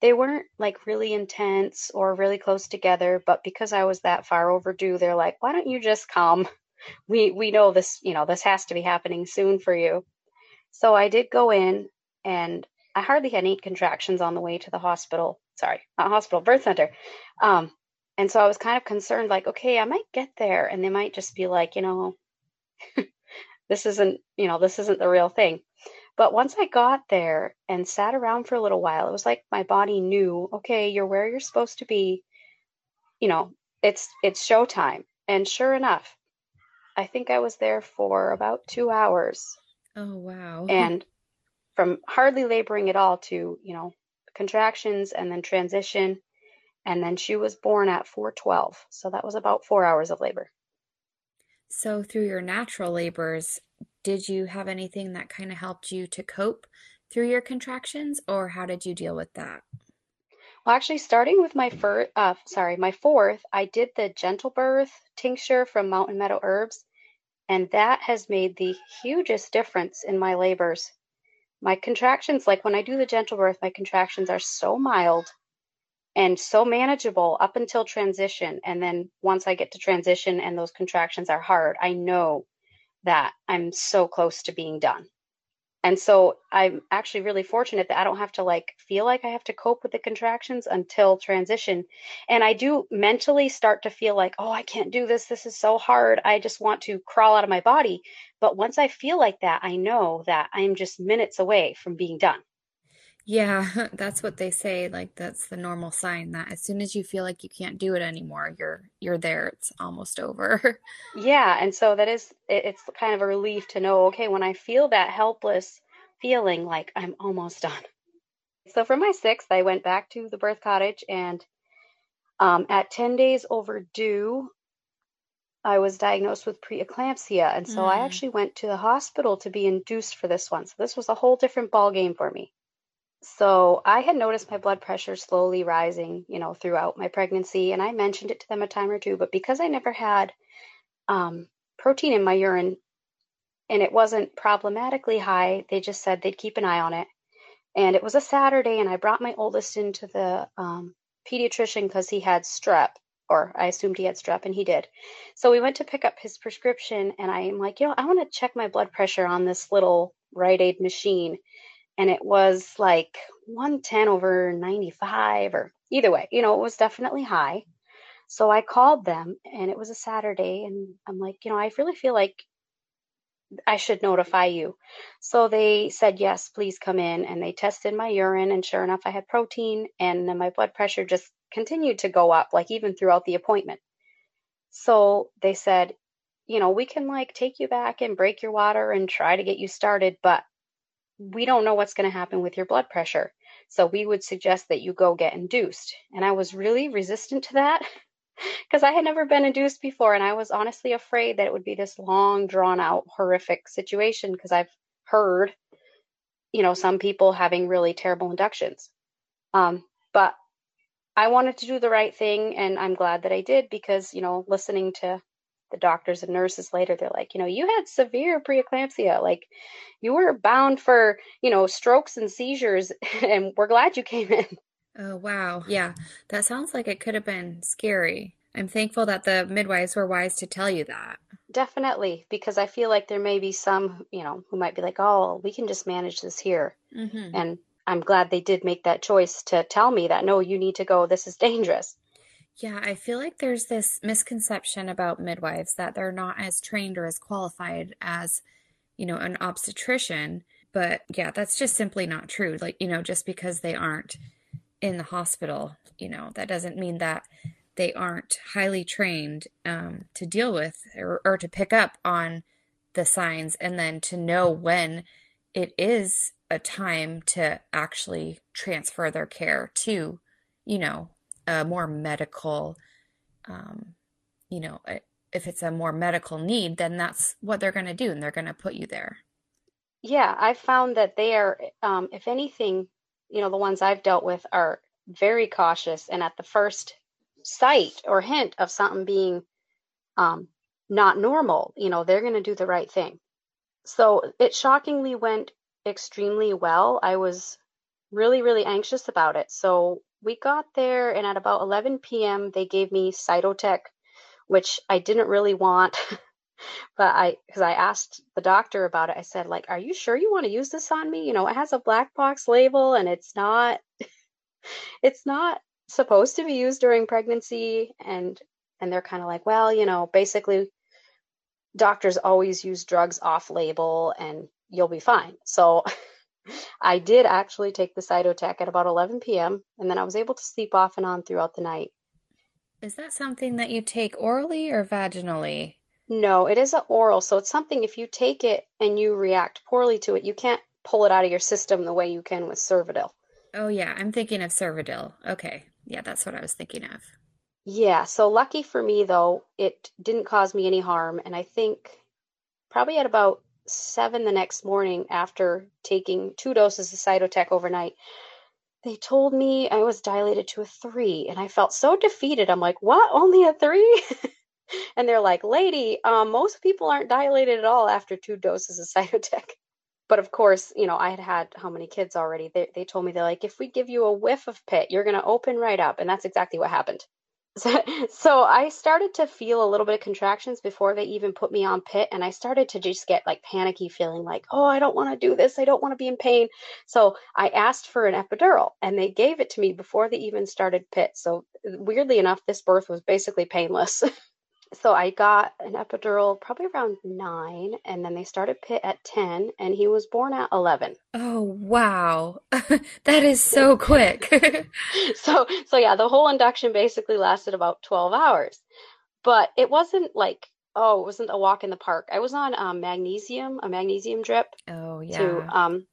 they weren't like really intense or really close together but because i was that far overdue they're like why don't you just come? We we know this you know this has to be happening soon for you. So i did go in and i hardly had any contractions on the way to the hospital. Sorry not hospital birth center. Um, and so i was kind of concerned like okay i might get there and they might just be like you know [LAUGHS] this isn't you know this isn't the real thing but once I got there and sat around for a little while, it was like my body knew, okay, you're where you're supposed to be. You know, it's it's showtime. And sure enough, I think I was there for about 2 hours. Oh, wow. [LAUGHS] And from hardly laboring at all to, you know, contractions and then transition and then she was born at 412. So that was about 4 hours of labor. So through your natural labors, did you have anything that kind of helped you to cope through your contractions or how did you deal with that? Well actually starting with my first uh, sorry my fourth i did the gentle birth tincture from mountain meadow herbs and that has made the hugest difference in my labors. My contractions like when i do the gentle birth my contractions are so mild and so manageable up until transition and then once i get to transition and those contractions are hard i know that I'm so close to being done. And so I'm actually really fortunate that I don't have to like feel like I have to cope with the contractions until transition. And I do mentally start to feel like, oh, I can't do this. This is so hard. I just want to crawl out of my body. But once I feel like that, I know that I'm just minutes away from being done. Yeah, [LAUGHS] that's what they say. Like that's the normal sign that as soon as you feel like you can't do it anymore, you're you're there. It's almost over. [LAUGHS] yeah, and so that is it's kind of a relief to know. Okay, when I feel that helpless feeling, like I'm almost [LAUGHS] done. So for my sixth, I went back to the birth cottage, and um, at 10 days overdue, I was diagnosed with preeclampsia. And so I Mm. actually went to the hospital to be induced for this one. So this was a whole different ball game for me. So I had noticed my blood pressure slowly rising, you know, throughout my pregnancy, and I mentioned it to them a time or two. But because I never had um, protein in my urine and it wasn't problematically high, they just said they'd keep an eye on it. And it was a Saturday, and I brought my oldest into the um, pediatrician because he had strep, or I assumed he had strep, and he did. So we went to pick up his prescription, and I'm like, you know, I want to check my blood pressure on this little Rite Aid machine. And it was like 110 over 95, or either way, you know, it was definitely high. So I called them, and it was a Saturday, and I'm like, you know, I really feel like I should notify you. So they said, yes, please come in. And they tested my urine, and sure enough, I had protein, and then my blood pressure just continued to go up, like even throughout the appointment. So they said, you know, we can like take you back and break your water and try to get you started, but we don't know what's going to happen with your blood pressure. So we would suggest that you go get induced. And I was really resistant to that [LAUGHS] because I had never been induced before. And I was honestly afraid that it would be this long, drawn out, horrific situation because I've heard, you know, some people having really terrible inductions. Um, but I wanted to do the right thing. And I'm glad that I did because, you know, listening to the doctors and nurses later, they're like, you know, you had severe preeclampsia. Like you were bound for, you know, strokes and seizures. [LAUGHS] And we're glad you came in. Oh, wow. Yeah, that sounds like it could have been scary. I'm thankful that the midwives were wise to tell you that. Definitely, because I feel like there may be some, you know, who might be like, oh, we can just manage this here. Mm-hmm. And I'm glad they did make that choice to tell me that, no, you need to go. This is dangerous. Yeah, I feel like there's this misconception about midwives that they're not as trained or as qualified as, you know, an obstetrician. But yeah, that's just simply not true. Like, you know, just because they aren't in the hospital, you know, that doesn't mean that they aren't highly trained um, to deal with or, or to pick up on the signs and then to know when it is a time to actually transfer their care to, you know, a more medical, um, you know, if it's a more medical need, then that's what they're going to do and they're going to put you there. Yeah, I found that they are, um, if anything, you know, the ones I've dealt with are very cautious. And at the first sight or hint of something being um, not normal, you know, they're going to do the right thing. So it shockingly went extremely well. I was really, really anxious about it. So we got there, and at about 11 p.m., they gave me Cytotec, which I didn't really want. [LAUGHS] but I, because I asked the doctor about it, I said, like, are you sure you want to use this on me? You know, it has a black box label and it's not, [LAUGHS] it's not supposed to be used during pregnancy. And, and they're kind of like, well, you know, basically doctors always use drugs off label and you'll be fine. So [LAUGHS] I did actually take the Cytotec at about 11 p.m. and then I was able to sleep off and on throughout the night. Is that something that you take orally or vaginally? No, it is an oral. So it's something if you take it and you react poorly to it, you can't pull it out of your system the way you can with Cervidil. Oh, yeah. I'm thinking of Cervidil. Okay. Yeah, that's what I was thinking of. Yeah. So lucky for me, though, it didn't cause me any harm. And I think probably at about seven the next morning after taking two doses of Cytotec overnight, they told me I was dilated to a three. And I felt so defeated. I'm like, what? Only a three? [LAUGHS] and they're like, lady, um, most people aren't dilated at all after two doses of [LAUGHS] Cytotec. But of course, you know, I had had how many kids already? They, they told me, they're like, if we give you a whiff of pit, you're going to open right up. And that's exactly what happened. [LAUGHS] So, I started to feel a little bit of contractions before they even put me on pit. And I started to just get like panicky feeling like, oh, I don't want to do this. I don't want to be in pain. So I asked for an epidural and they gave it to me before they even started pit. So weirdly enough, this birth was basically painless. [LAUGHS] so I got an epidural probably around nine, and then they started pit at 10, and he was born at 11. Oh, wow. [LAUGHS] that is so quick. [LAUGHS] [LAUGHS] so, so yeah, the whole induction basically lasted about 12 hours. But it wasn't like, oh, it wasn't a walk in the park. I was on um, magnesium, a magnesium drip oh, yeah. to um,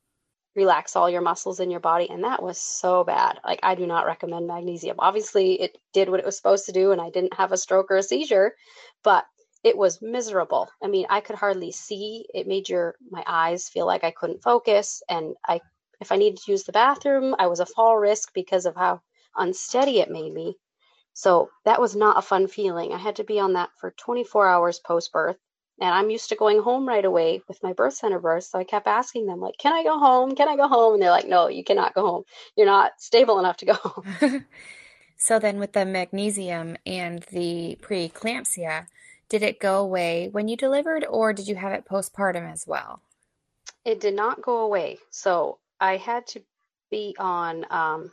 relax all your muscles in your body. And that was so bad. Like, I do not recommend magnesium. Obviously, it did what it was supposed to do, and I didn't have a stroke or a seizure, but it was miserable. I mean, I could hardly see. It made your my eyes feel like I couldn't focus, and I if I needed to use the bathroom, I was a fall risk because of how unsteady it made me. So that was not a fun feeling. I had to be on that for 24 hours post birth. And I'm used to going home right away with my birth center birth. So I kept asking them, like, can I go home? Can I go home? And they're like, no, you cannot go home. You're not stable enough to go home. [LAUGHS] so then with the magnesium and the preeclampsia, did it go away when you delivered or did you have it postpartum as well? It did not go away. So I had to be on um,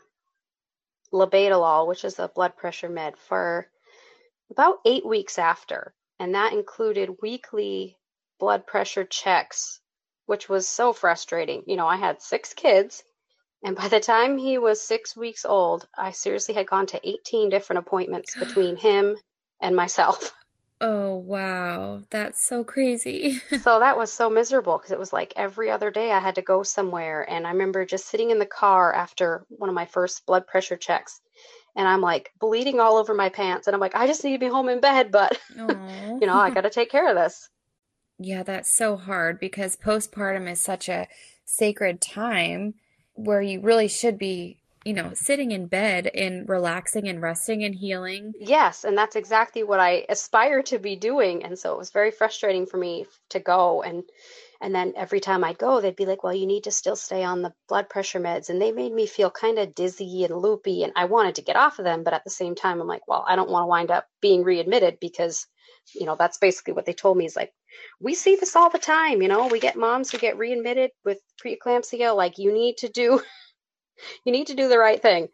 labetalol, which is a blood pressure med, for about eight weeks after. And that included weekly blood pressure checks, which was so frustrating. You know, I had six kids. And by the time he was six weeks old, I seriously had gone to 18 different appointments [GASPS] between him and myself. [LAUGHS] Oh, wow. That's so crazy. [LAUGHS] so that was so miserable because it was like every other day I had to go somewhere. And I remember just sitting in the car after one of my first blood pressure checks. And I'm like bleeding all over my pants. And I'm like, I just need to be home in bed, but [LAUGHS] you know, I got to take care of this. Yeah, that's so hard because postpartum is such a sacred time where you really should be you know, sitting in bed and relaxing and resting and healing. Yes, and that's exactly what I aspire to be doing. And so it was very frustrating for me to go and and then every time I'd go, they'd be like, "Well, you need to still stay on the blood pressure meds." And they made me feel kind of dizzy and loopy, and I wanted to get off of them, but at the same time, I'm like, "Well, I don't want to wind up being readmitted because, you know, that's basically what they told me is like, we see this all the time. You know, we get moms who get readmitted with preeclampsia. Like, you need to do [LAUGHS] you need to do the right thing.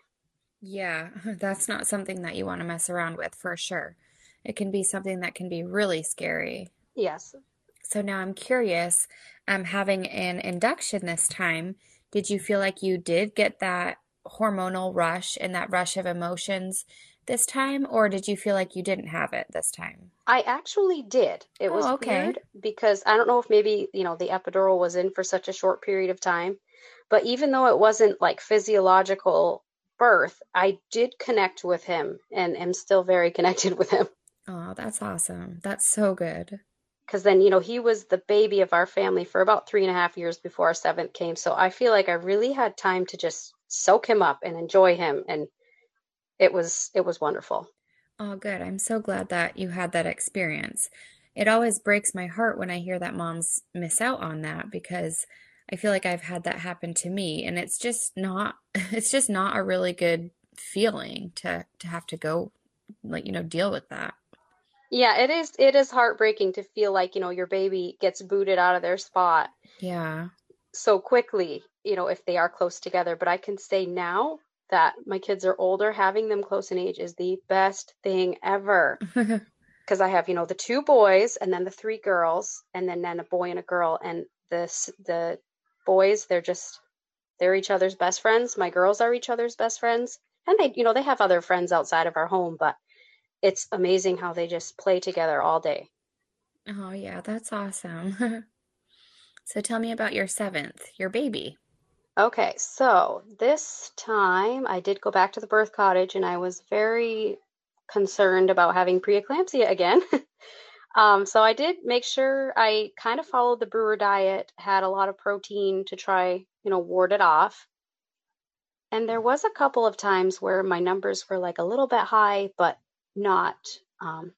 Yeah, [LAUGHS] that's not something that you want to mess around with for sure. It can be something that can be really scary. Yes. So now I'm curious, um, having an induction this time, did you feel like you did get that hormonal rush and that rush of emotions this time, or did you feel like you didn't have it this time? I actually did. It was oh, okay. weird because I don't know if maybe, you know, the epidural was in for such a short period of time but even though it wasn't like physiological birth, I did connect with him and am still very [LAUGHS] connected with him. Oh, that's awesome. That's so good. Because then, you know, he was the baby of our family for about three and a half years before our seventh came. So I feel like I really had time to just soak him up and enjoy him. And it was, it was wonderful. Oh, good. I'm so glad that you had that experience. It always breaks my heart when I hear that moms miss out on that because I feel like I've had that happen to me and it's just not [LAUGHS] it's just not a really good feeling to to have to go like you know deal with that. Yeah, it is it is heartbreaking to feel like, you know, your baby gets booted out of their spot. Yeah. So quickly, you know, if they are close together, but I can say now that my kids are older, having them close in age is the best thing ever. [LAUGHS] Because I have, you know, the two boys and then the three girls and then then a boy and a girl and this the boys, they're just they're each other's best friends. My girls are each other's best friends. And they, you know, they have other friends outside of our home, but it's amazing how they just play together all day. Oh, yeah, that's awesome. [LAUGHS] so tell me about your seventh, your baby. Okay, so this time I did go back to the birth cottage and I was very concerned about having preeclampsia again. [LAUGHS] Um, so I did make sure I kind of followed the brewer diet, had a lot of protein to try, you know, ward it off. And there was a couple of times where my numbers were like a little bit high, but not, um,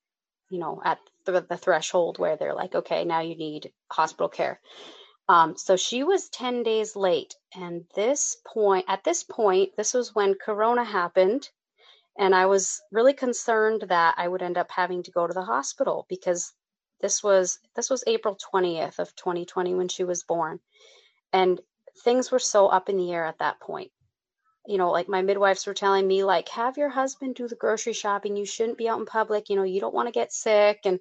you know, at the, the, threshold where they're like, okay, now you need hospital care. Um, so she was 10 days late. And this point, at this point, this was when Corona happened and I was really concerned that I would end up having to go to the hospital because this was this was April 20th of 2020 when she was born. And things were so up in the air at that point you know, like my midwives were telling me, like, have your husband do the grocery shopping. You shouldn't be out in public. You know, you don't want to get sick. And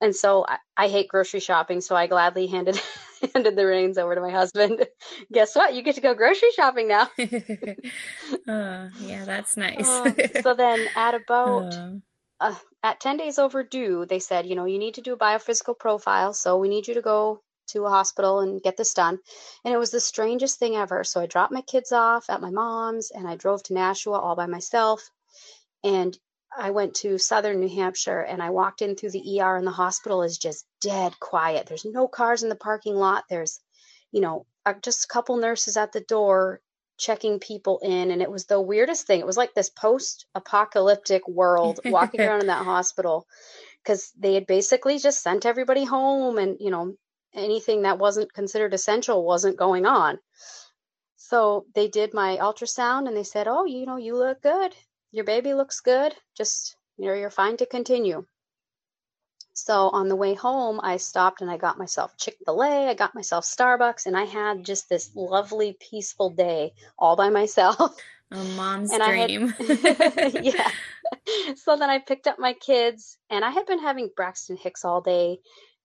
and so I, I hate grocery shopping, so I gladly handed [LAUGHS] handed the reins over to my husband. [LAUGHS] Guess what? You get to go grocery shopping now. uh, [LAUGHS] yeah, that's nice. uh, so then, at about uh. uh, at ten days overdue, they said, you know, you need to do a biophysical profile. So we need you to go to a hospital and get this done. And it was the strangest thing ever. So I dropped my kids off at my mom's and I drove to Nashua all by myself. And I went to southern New Hampshire and I walked in through the ER and the hospital is just dead quiet. There's no cars in the parking lot. There's, you know, just a couple nurses at the door checking people in and it was the weirdest thing. It was like this post-apocalyptic world walking [LAUGHS] around in that hospital because they had basically just sent everybody home and, you know, anything that wasn't considered essential wasn't going on. So they did my ultrasound and they said, "Oh, you know, you look good your baby looks good. Just, you know, you're fine to continue. So on the way home, I stopped and I got myself Chick fil A, I got myself Starbucks, and I had just this lovely, peaceful day all by myself. [LAUGHS] A mom's and dream. Had, [LAUGHS] yeah. [LAUGHS] So then I picked up my kids, and I had been having Braxton Hicks all day.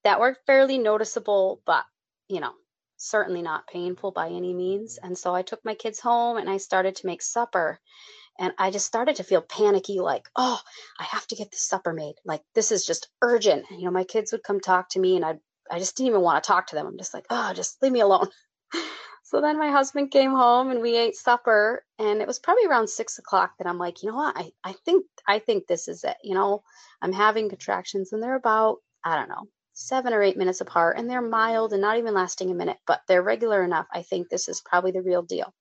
That were fairly noticeable, but, you know, certainly not painful by any means. And so I took my kids home and I started to make supper. And I just started to feel panicky, like, oh, I have to get this supper made. Like, this is just urgent. You know, my kids would come talk to me and I I just didn't even want to talk to them. I'm just like, oh, just leave me alone. [LAUGHS] so then my husband came home and we ate supper. And it was probably around six o'clock that I'm like, you know what? I, I think I think this is it. You know, I'm having contractions and they're about, I don't know, seven or eight minutes apart and they're mild and not even lasting a minute, but they're regular enough. I think this is probably the real deal.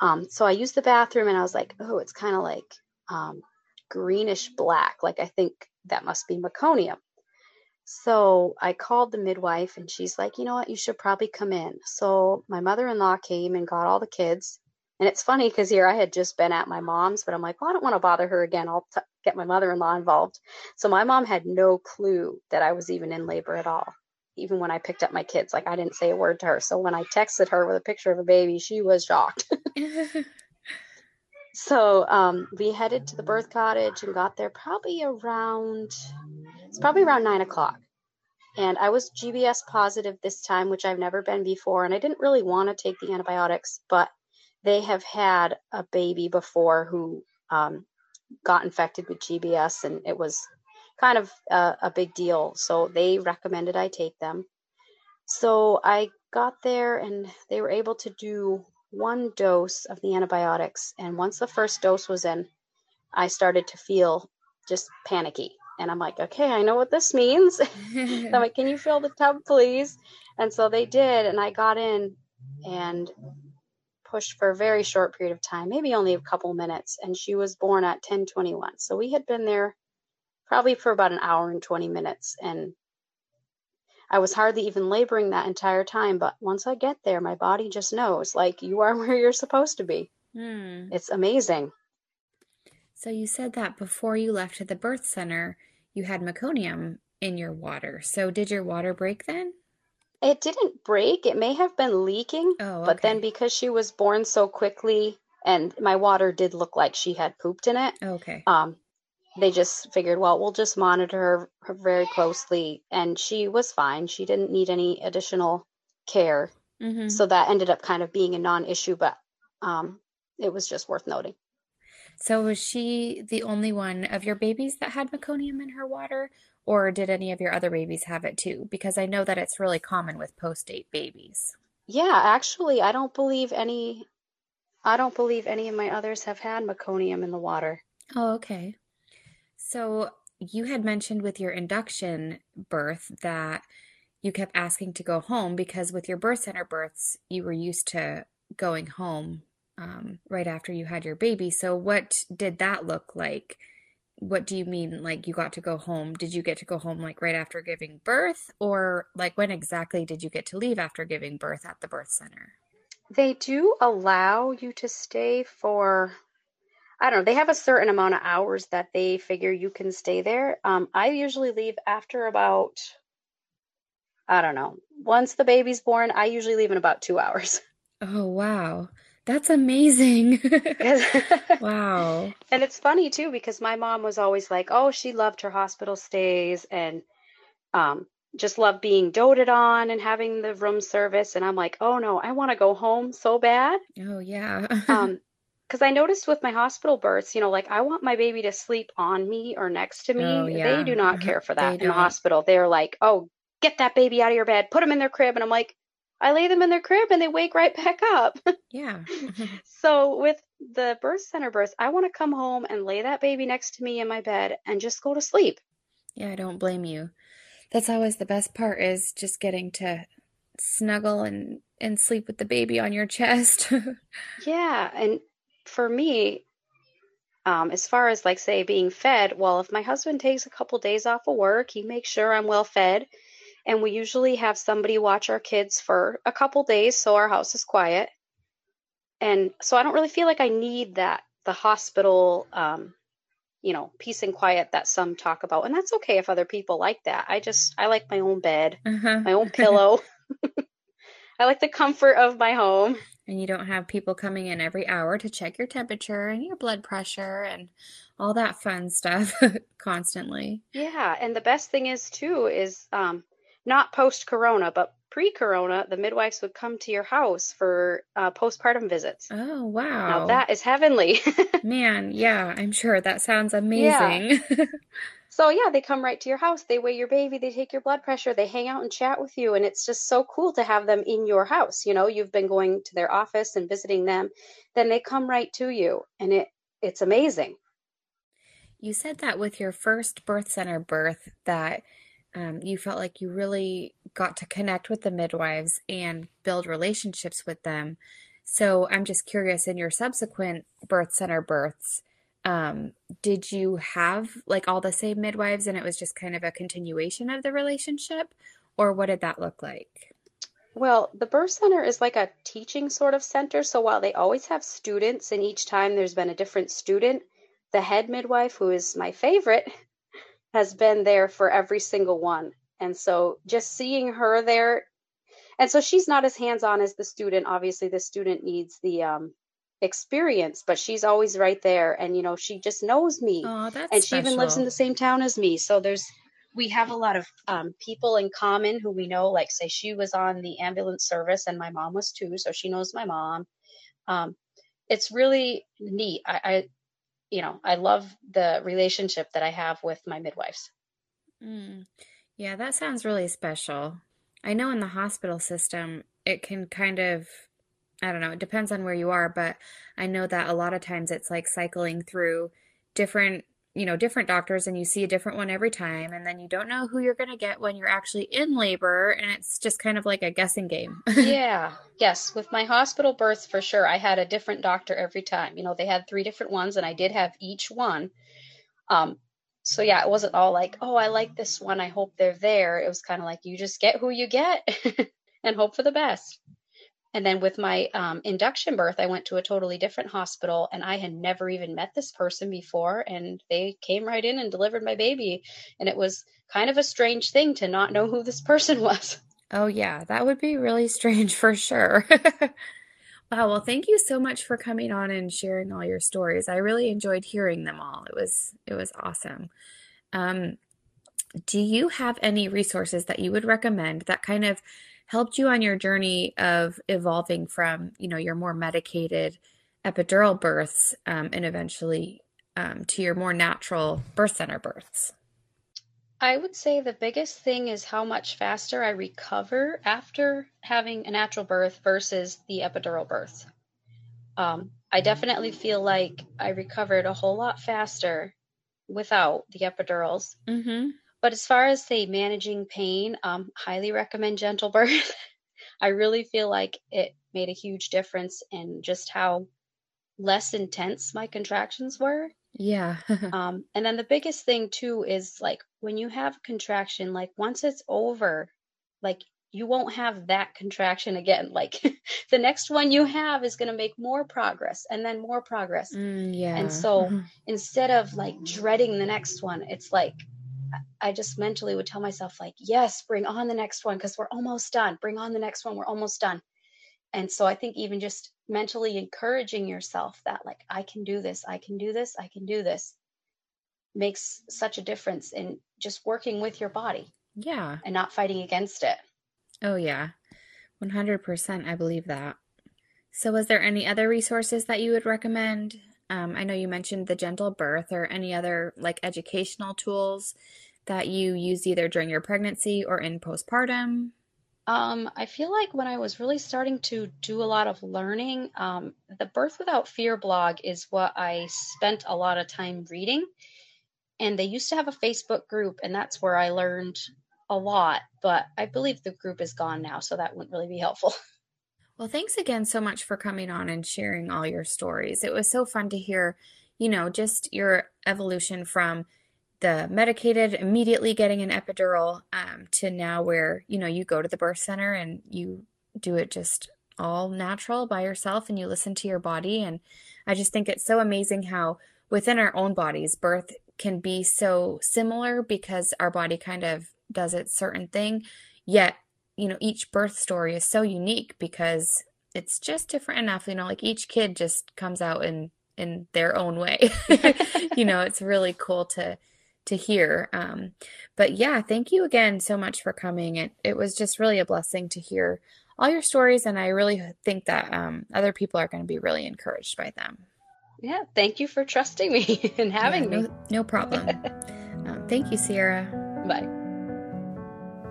Um, so I used the bathroom and I was like, oh, it's kind of like um, greenish black. Like I think that must be meconium. So I called the midwife and she's like, you know what, you should probably come in. So my mother in law came and got all the kids. And it's funny because here I had just been at my mom's, but I'm like, well, I don't want to bother her again. I'll t- get my mother in law involved. So my mom had no clue that I was even in labor at all even when I picked up my kids. Like I didn't say a word to her. So when I texted her with a picture of a baby, she was shocked. [LAUGHS] [LAUGHS] so um, we headed to the birth cottage and got there probably around it's probably around nine o'clock. And I was GBS positive this time, which I've never been before. And I didn't really want to take the antibiotics, but they have had a baby before who um, got infected with GBS, and it was kind of a, a big deal. So they recommended I take them. So I got there and they were able to do one dose of the antibiotics. And once the first dose was in, I started to feel just panicky. And I'm like, okay, I know what this means. [LAUGHS] I'm like, can you fill the tub, please? And so they did. And I got in and pushed for a very short period of time, maybe only a couple minutes. And she was born at 1021. So we had been there probably for about an hour and 20 minutes. And I was hardly even laboring that entire time. But once I get there, my body just knows like you are [LAUGHS] where you're supposed to be. Hmm. It's amazing. So you said that before you left the birth center, you had meconium in your water. So did your water break then? It didn't break. It may have been leaking. Oh, okay. But then because she was born so quickly and my water did look like she had pooped in it. Okay. Um, they just figured, well, we'll just monitor her, her very closely. And she was fine. She didn't need any additional care. Mm-hmm. So that ended up kind of being a non issue, but um, it was just worth noting. So, was she the only one of your babies that had meconium in her water, or did any of your other babies have it too? Because I know that it's really common with post date babies. Yeah, actually, I don't believe any. I don't believe any of my others have had meconium in the water. Oh, okay. So you had mentioned with your induction birth that you kept asking to go home because with your birth center births, you were used to going home um, right after you had your baby. So what did that look like? What do you mean, like you got to go home? Did you get to go home like right after giving birth, or like when exactly did you get to leave after giving birth at the birth center? They do allow you to stay for I don't know. They have a certain amount of hours that they figure you can stay there. Um, I usually leave after about, I don't know, once the baby's born, I usually leave in about two hours. Oh, wow. That's amazing. [LAUGHS] wow. And it's funny too, because my mom was always like, oh, she loved her hospital stays and um, just loved being doted on and having the room service. And I'm like, oh no, I want to go home so bad. Oh, yeah. [LAUGHS] um, because I noticed with my hospital births, you know, like I want my baby to sleep on me or next to me. Oh, yeah. They do not care for that in the hospital. They're like, oh, get that baby out of your bed, put them in their crib. And I'm like, I lay them in their crib and they wake right back up. [LAUGHS] Yeah. [LAUGHS] so with the birth center birth, I want to come home and lay that baby next to me in my bed and just go to sleep. yeah, I don't blame you. That's always the best part is just getting to snuggle and and sleep with the baby on your chest. [LAUGHS] Yeah, and for me, um, as far as like say being fed, well, if my husband takes a couple days off of work, he makes sure I'm well fed, and we usually have somebody watch our kids for a couple days so our house is quiet. And so I don't really feel like I need that the hospital um, you know, peace and quiet that some talk about. And that's okay if other people like that. I just I like my own bed, uh-huh. my own pillow. [LAUGHS] [LAUGHS] I like the comfort of my home. And you don't have people coming in every hour to check your temperature and your blood pressure and all that fun stuff [LAUGHS] constantly. Yeah, and the best thing is too is um not post corona, but pre corona, the midwives would come to your house for uh, postpartum visits. Oh, wow. Now that is heavenly. [LAUGHS] Man, yeah, I'm sure that sounds amazing. [LAUGHS] so yeah, they come right to your house. They weigh your baby. They take your blood pressure. They hang out and chat with you, and it's just so cool to have them in your house. You know, you've been going to their office and visiting them, then they come right to you, and it it's amazing. you said that with your first birth center birth that um, you felt like you really got to connect with the midwives and build relationships with them. So I'm just curious in your subsequent birth center births, um, did you have like all the same midwives and it was just kind of a continuation of the relationship? Or what did that look like? Well, the birth center is like a teaching sort of center. So while they always have students, and each time there's been a different student, the head midwife, who is my favorite, has been there for every single one. And so just seeing her there, and so she's not as hands on as the student. Obviously, the student needs the um, experience, but she's always right there. And, you know, she just knows me. Oh, that's and she even lives in the same town as me. So there's, we have a lot of um, people in common who we know, like, say, she was on the ambulance service and my mom was too. So she knows my mom. Um, it's really neat. I, I, you know, I love the relationship that I have with my midwives. Mm. Yeah, that sounds really special. I know in the hospital system, it can kind of, I don't know, it depends on where you are, but I know that a lot of times it's like cycling through different, you know, different doctors and you see a different one every time, and then you don't know who you're going to get when you're actually in labor, and it's just kind of like a guessing game. [LAUGHS] yeah, yes. With my hospital births, for sure, I had a different doctor every time. You know, they had three different ones, and I did have each one. Um, so yeah, it wasn't all like, oh, I like this one. I hope they're there. It was kind of like you just get who you get [LAUGHS] and hope for the best. And then with my um, induction birth, I went to a totally different hospital, and I had never even met this person before. And they came right in and delivered my baby, and it was kind of a strange thing to not know who this person [LAUGHS] was. Oh, yeah, that would be really strange for sure. [LAUGHS] Wow, well, thank you so much for coming on and sharing all your stories. I really enjoyed hearing them all. It was it was awesome. Um, do you have any resources that you would recommend that kind of helped you on your journey of evolving from, you know, your more medicated epidural births, um, and eventually um, to your more natural birth center births? I would say the biggest thing is how much faster I recover after having a natural birth versus the epidural birth. Um, I definitely feel like I recovered a whole lot faster without the epidurals. Mm-hmm. But as far as say managing pain, um, highly recommend gentle birth. [LAUGHS] I really feel like it made a huge difference in just how less intense my contractions were. Yeah. [LAUGHS] Um, and then the biggest thing too is like when you have a contraction, like once it's over, like you won't have that contraction again. [LAUGHS] Like the next one you have is going to make more progress and then more progress. Mm, yeah. And so instead of like dreading the next one, it's like I just mentally would tell myself, like, yes, bring on the next one because we're almost done. Bring on the next one. We're almost done. And so I think even just mentally encouraging yourself that, like, I can do this, I can do this, I can do this makes such a difference in just working with your body Yeah. and not fighting against it. Oh, yeah. 100%. I believe that. So, was there any other resources that you would recommend? Um, I know you mentioned the gentle birth or any other like educational tools that you use either during your pregnancy or in postpartum? Um, I feel like when I was really starting to do a lot of learning, um, the Birth Without Fear blog is what I spent a lot of time reading. And they used to have a Facebook group, and that's where I learned a lot. But I believe the group is gone now, so that wouldn't really be helpful. [LAUGHS] Well, thanks again so much for coming on and sharing all your stories. It was so fun to hear, you know, just your evolution from the medicated immediately getting an epidural um, to now where you know you go to the birth center and you do it just all natural by yourself and you listen to your body and i just think it's so amazing how within our own bodies birth can be so similar because our body kind of does its certain thing yet you know each birth story is so unique because it's just different enough you know like each kid just comes out in in their own way [LAUGHS] you know it's really cool to to hear. Um, but yeah, thank you again so much for coming. It it was just really a blessing to hear all your stories, and I really think that um, other people are going to be really encouraged by them. Yeah, thank you for trusting me [LAUGHS] and having yeah, no, me. No problem. [LAUGHS] um, thank you, Sierra. Bye.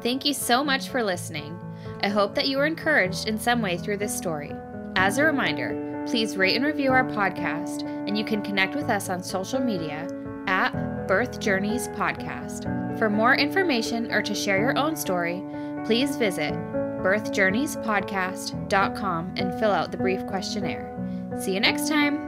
Thank you so much for listening. I hope that you were encouraged in some way through this story. As a reminder, please rate and review our podcast, and you can connect with us on social media at Birth Journeys Podcast. For more information or to share your own story, please visit birthjourneyspodcast.com and fill out the brief questionnaire. See you next time.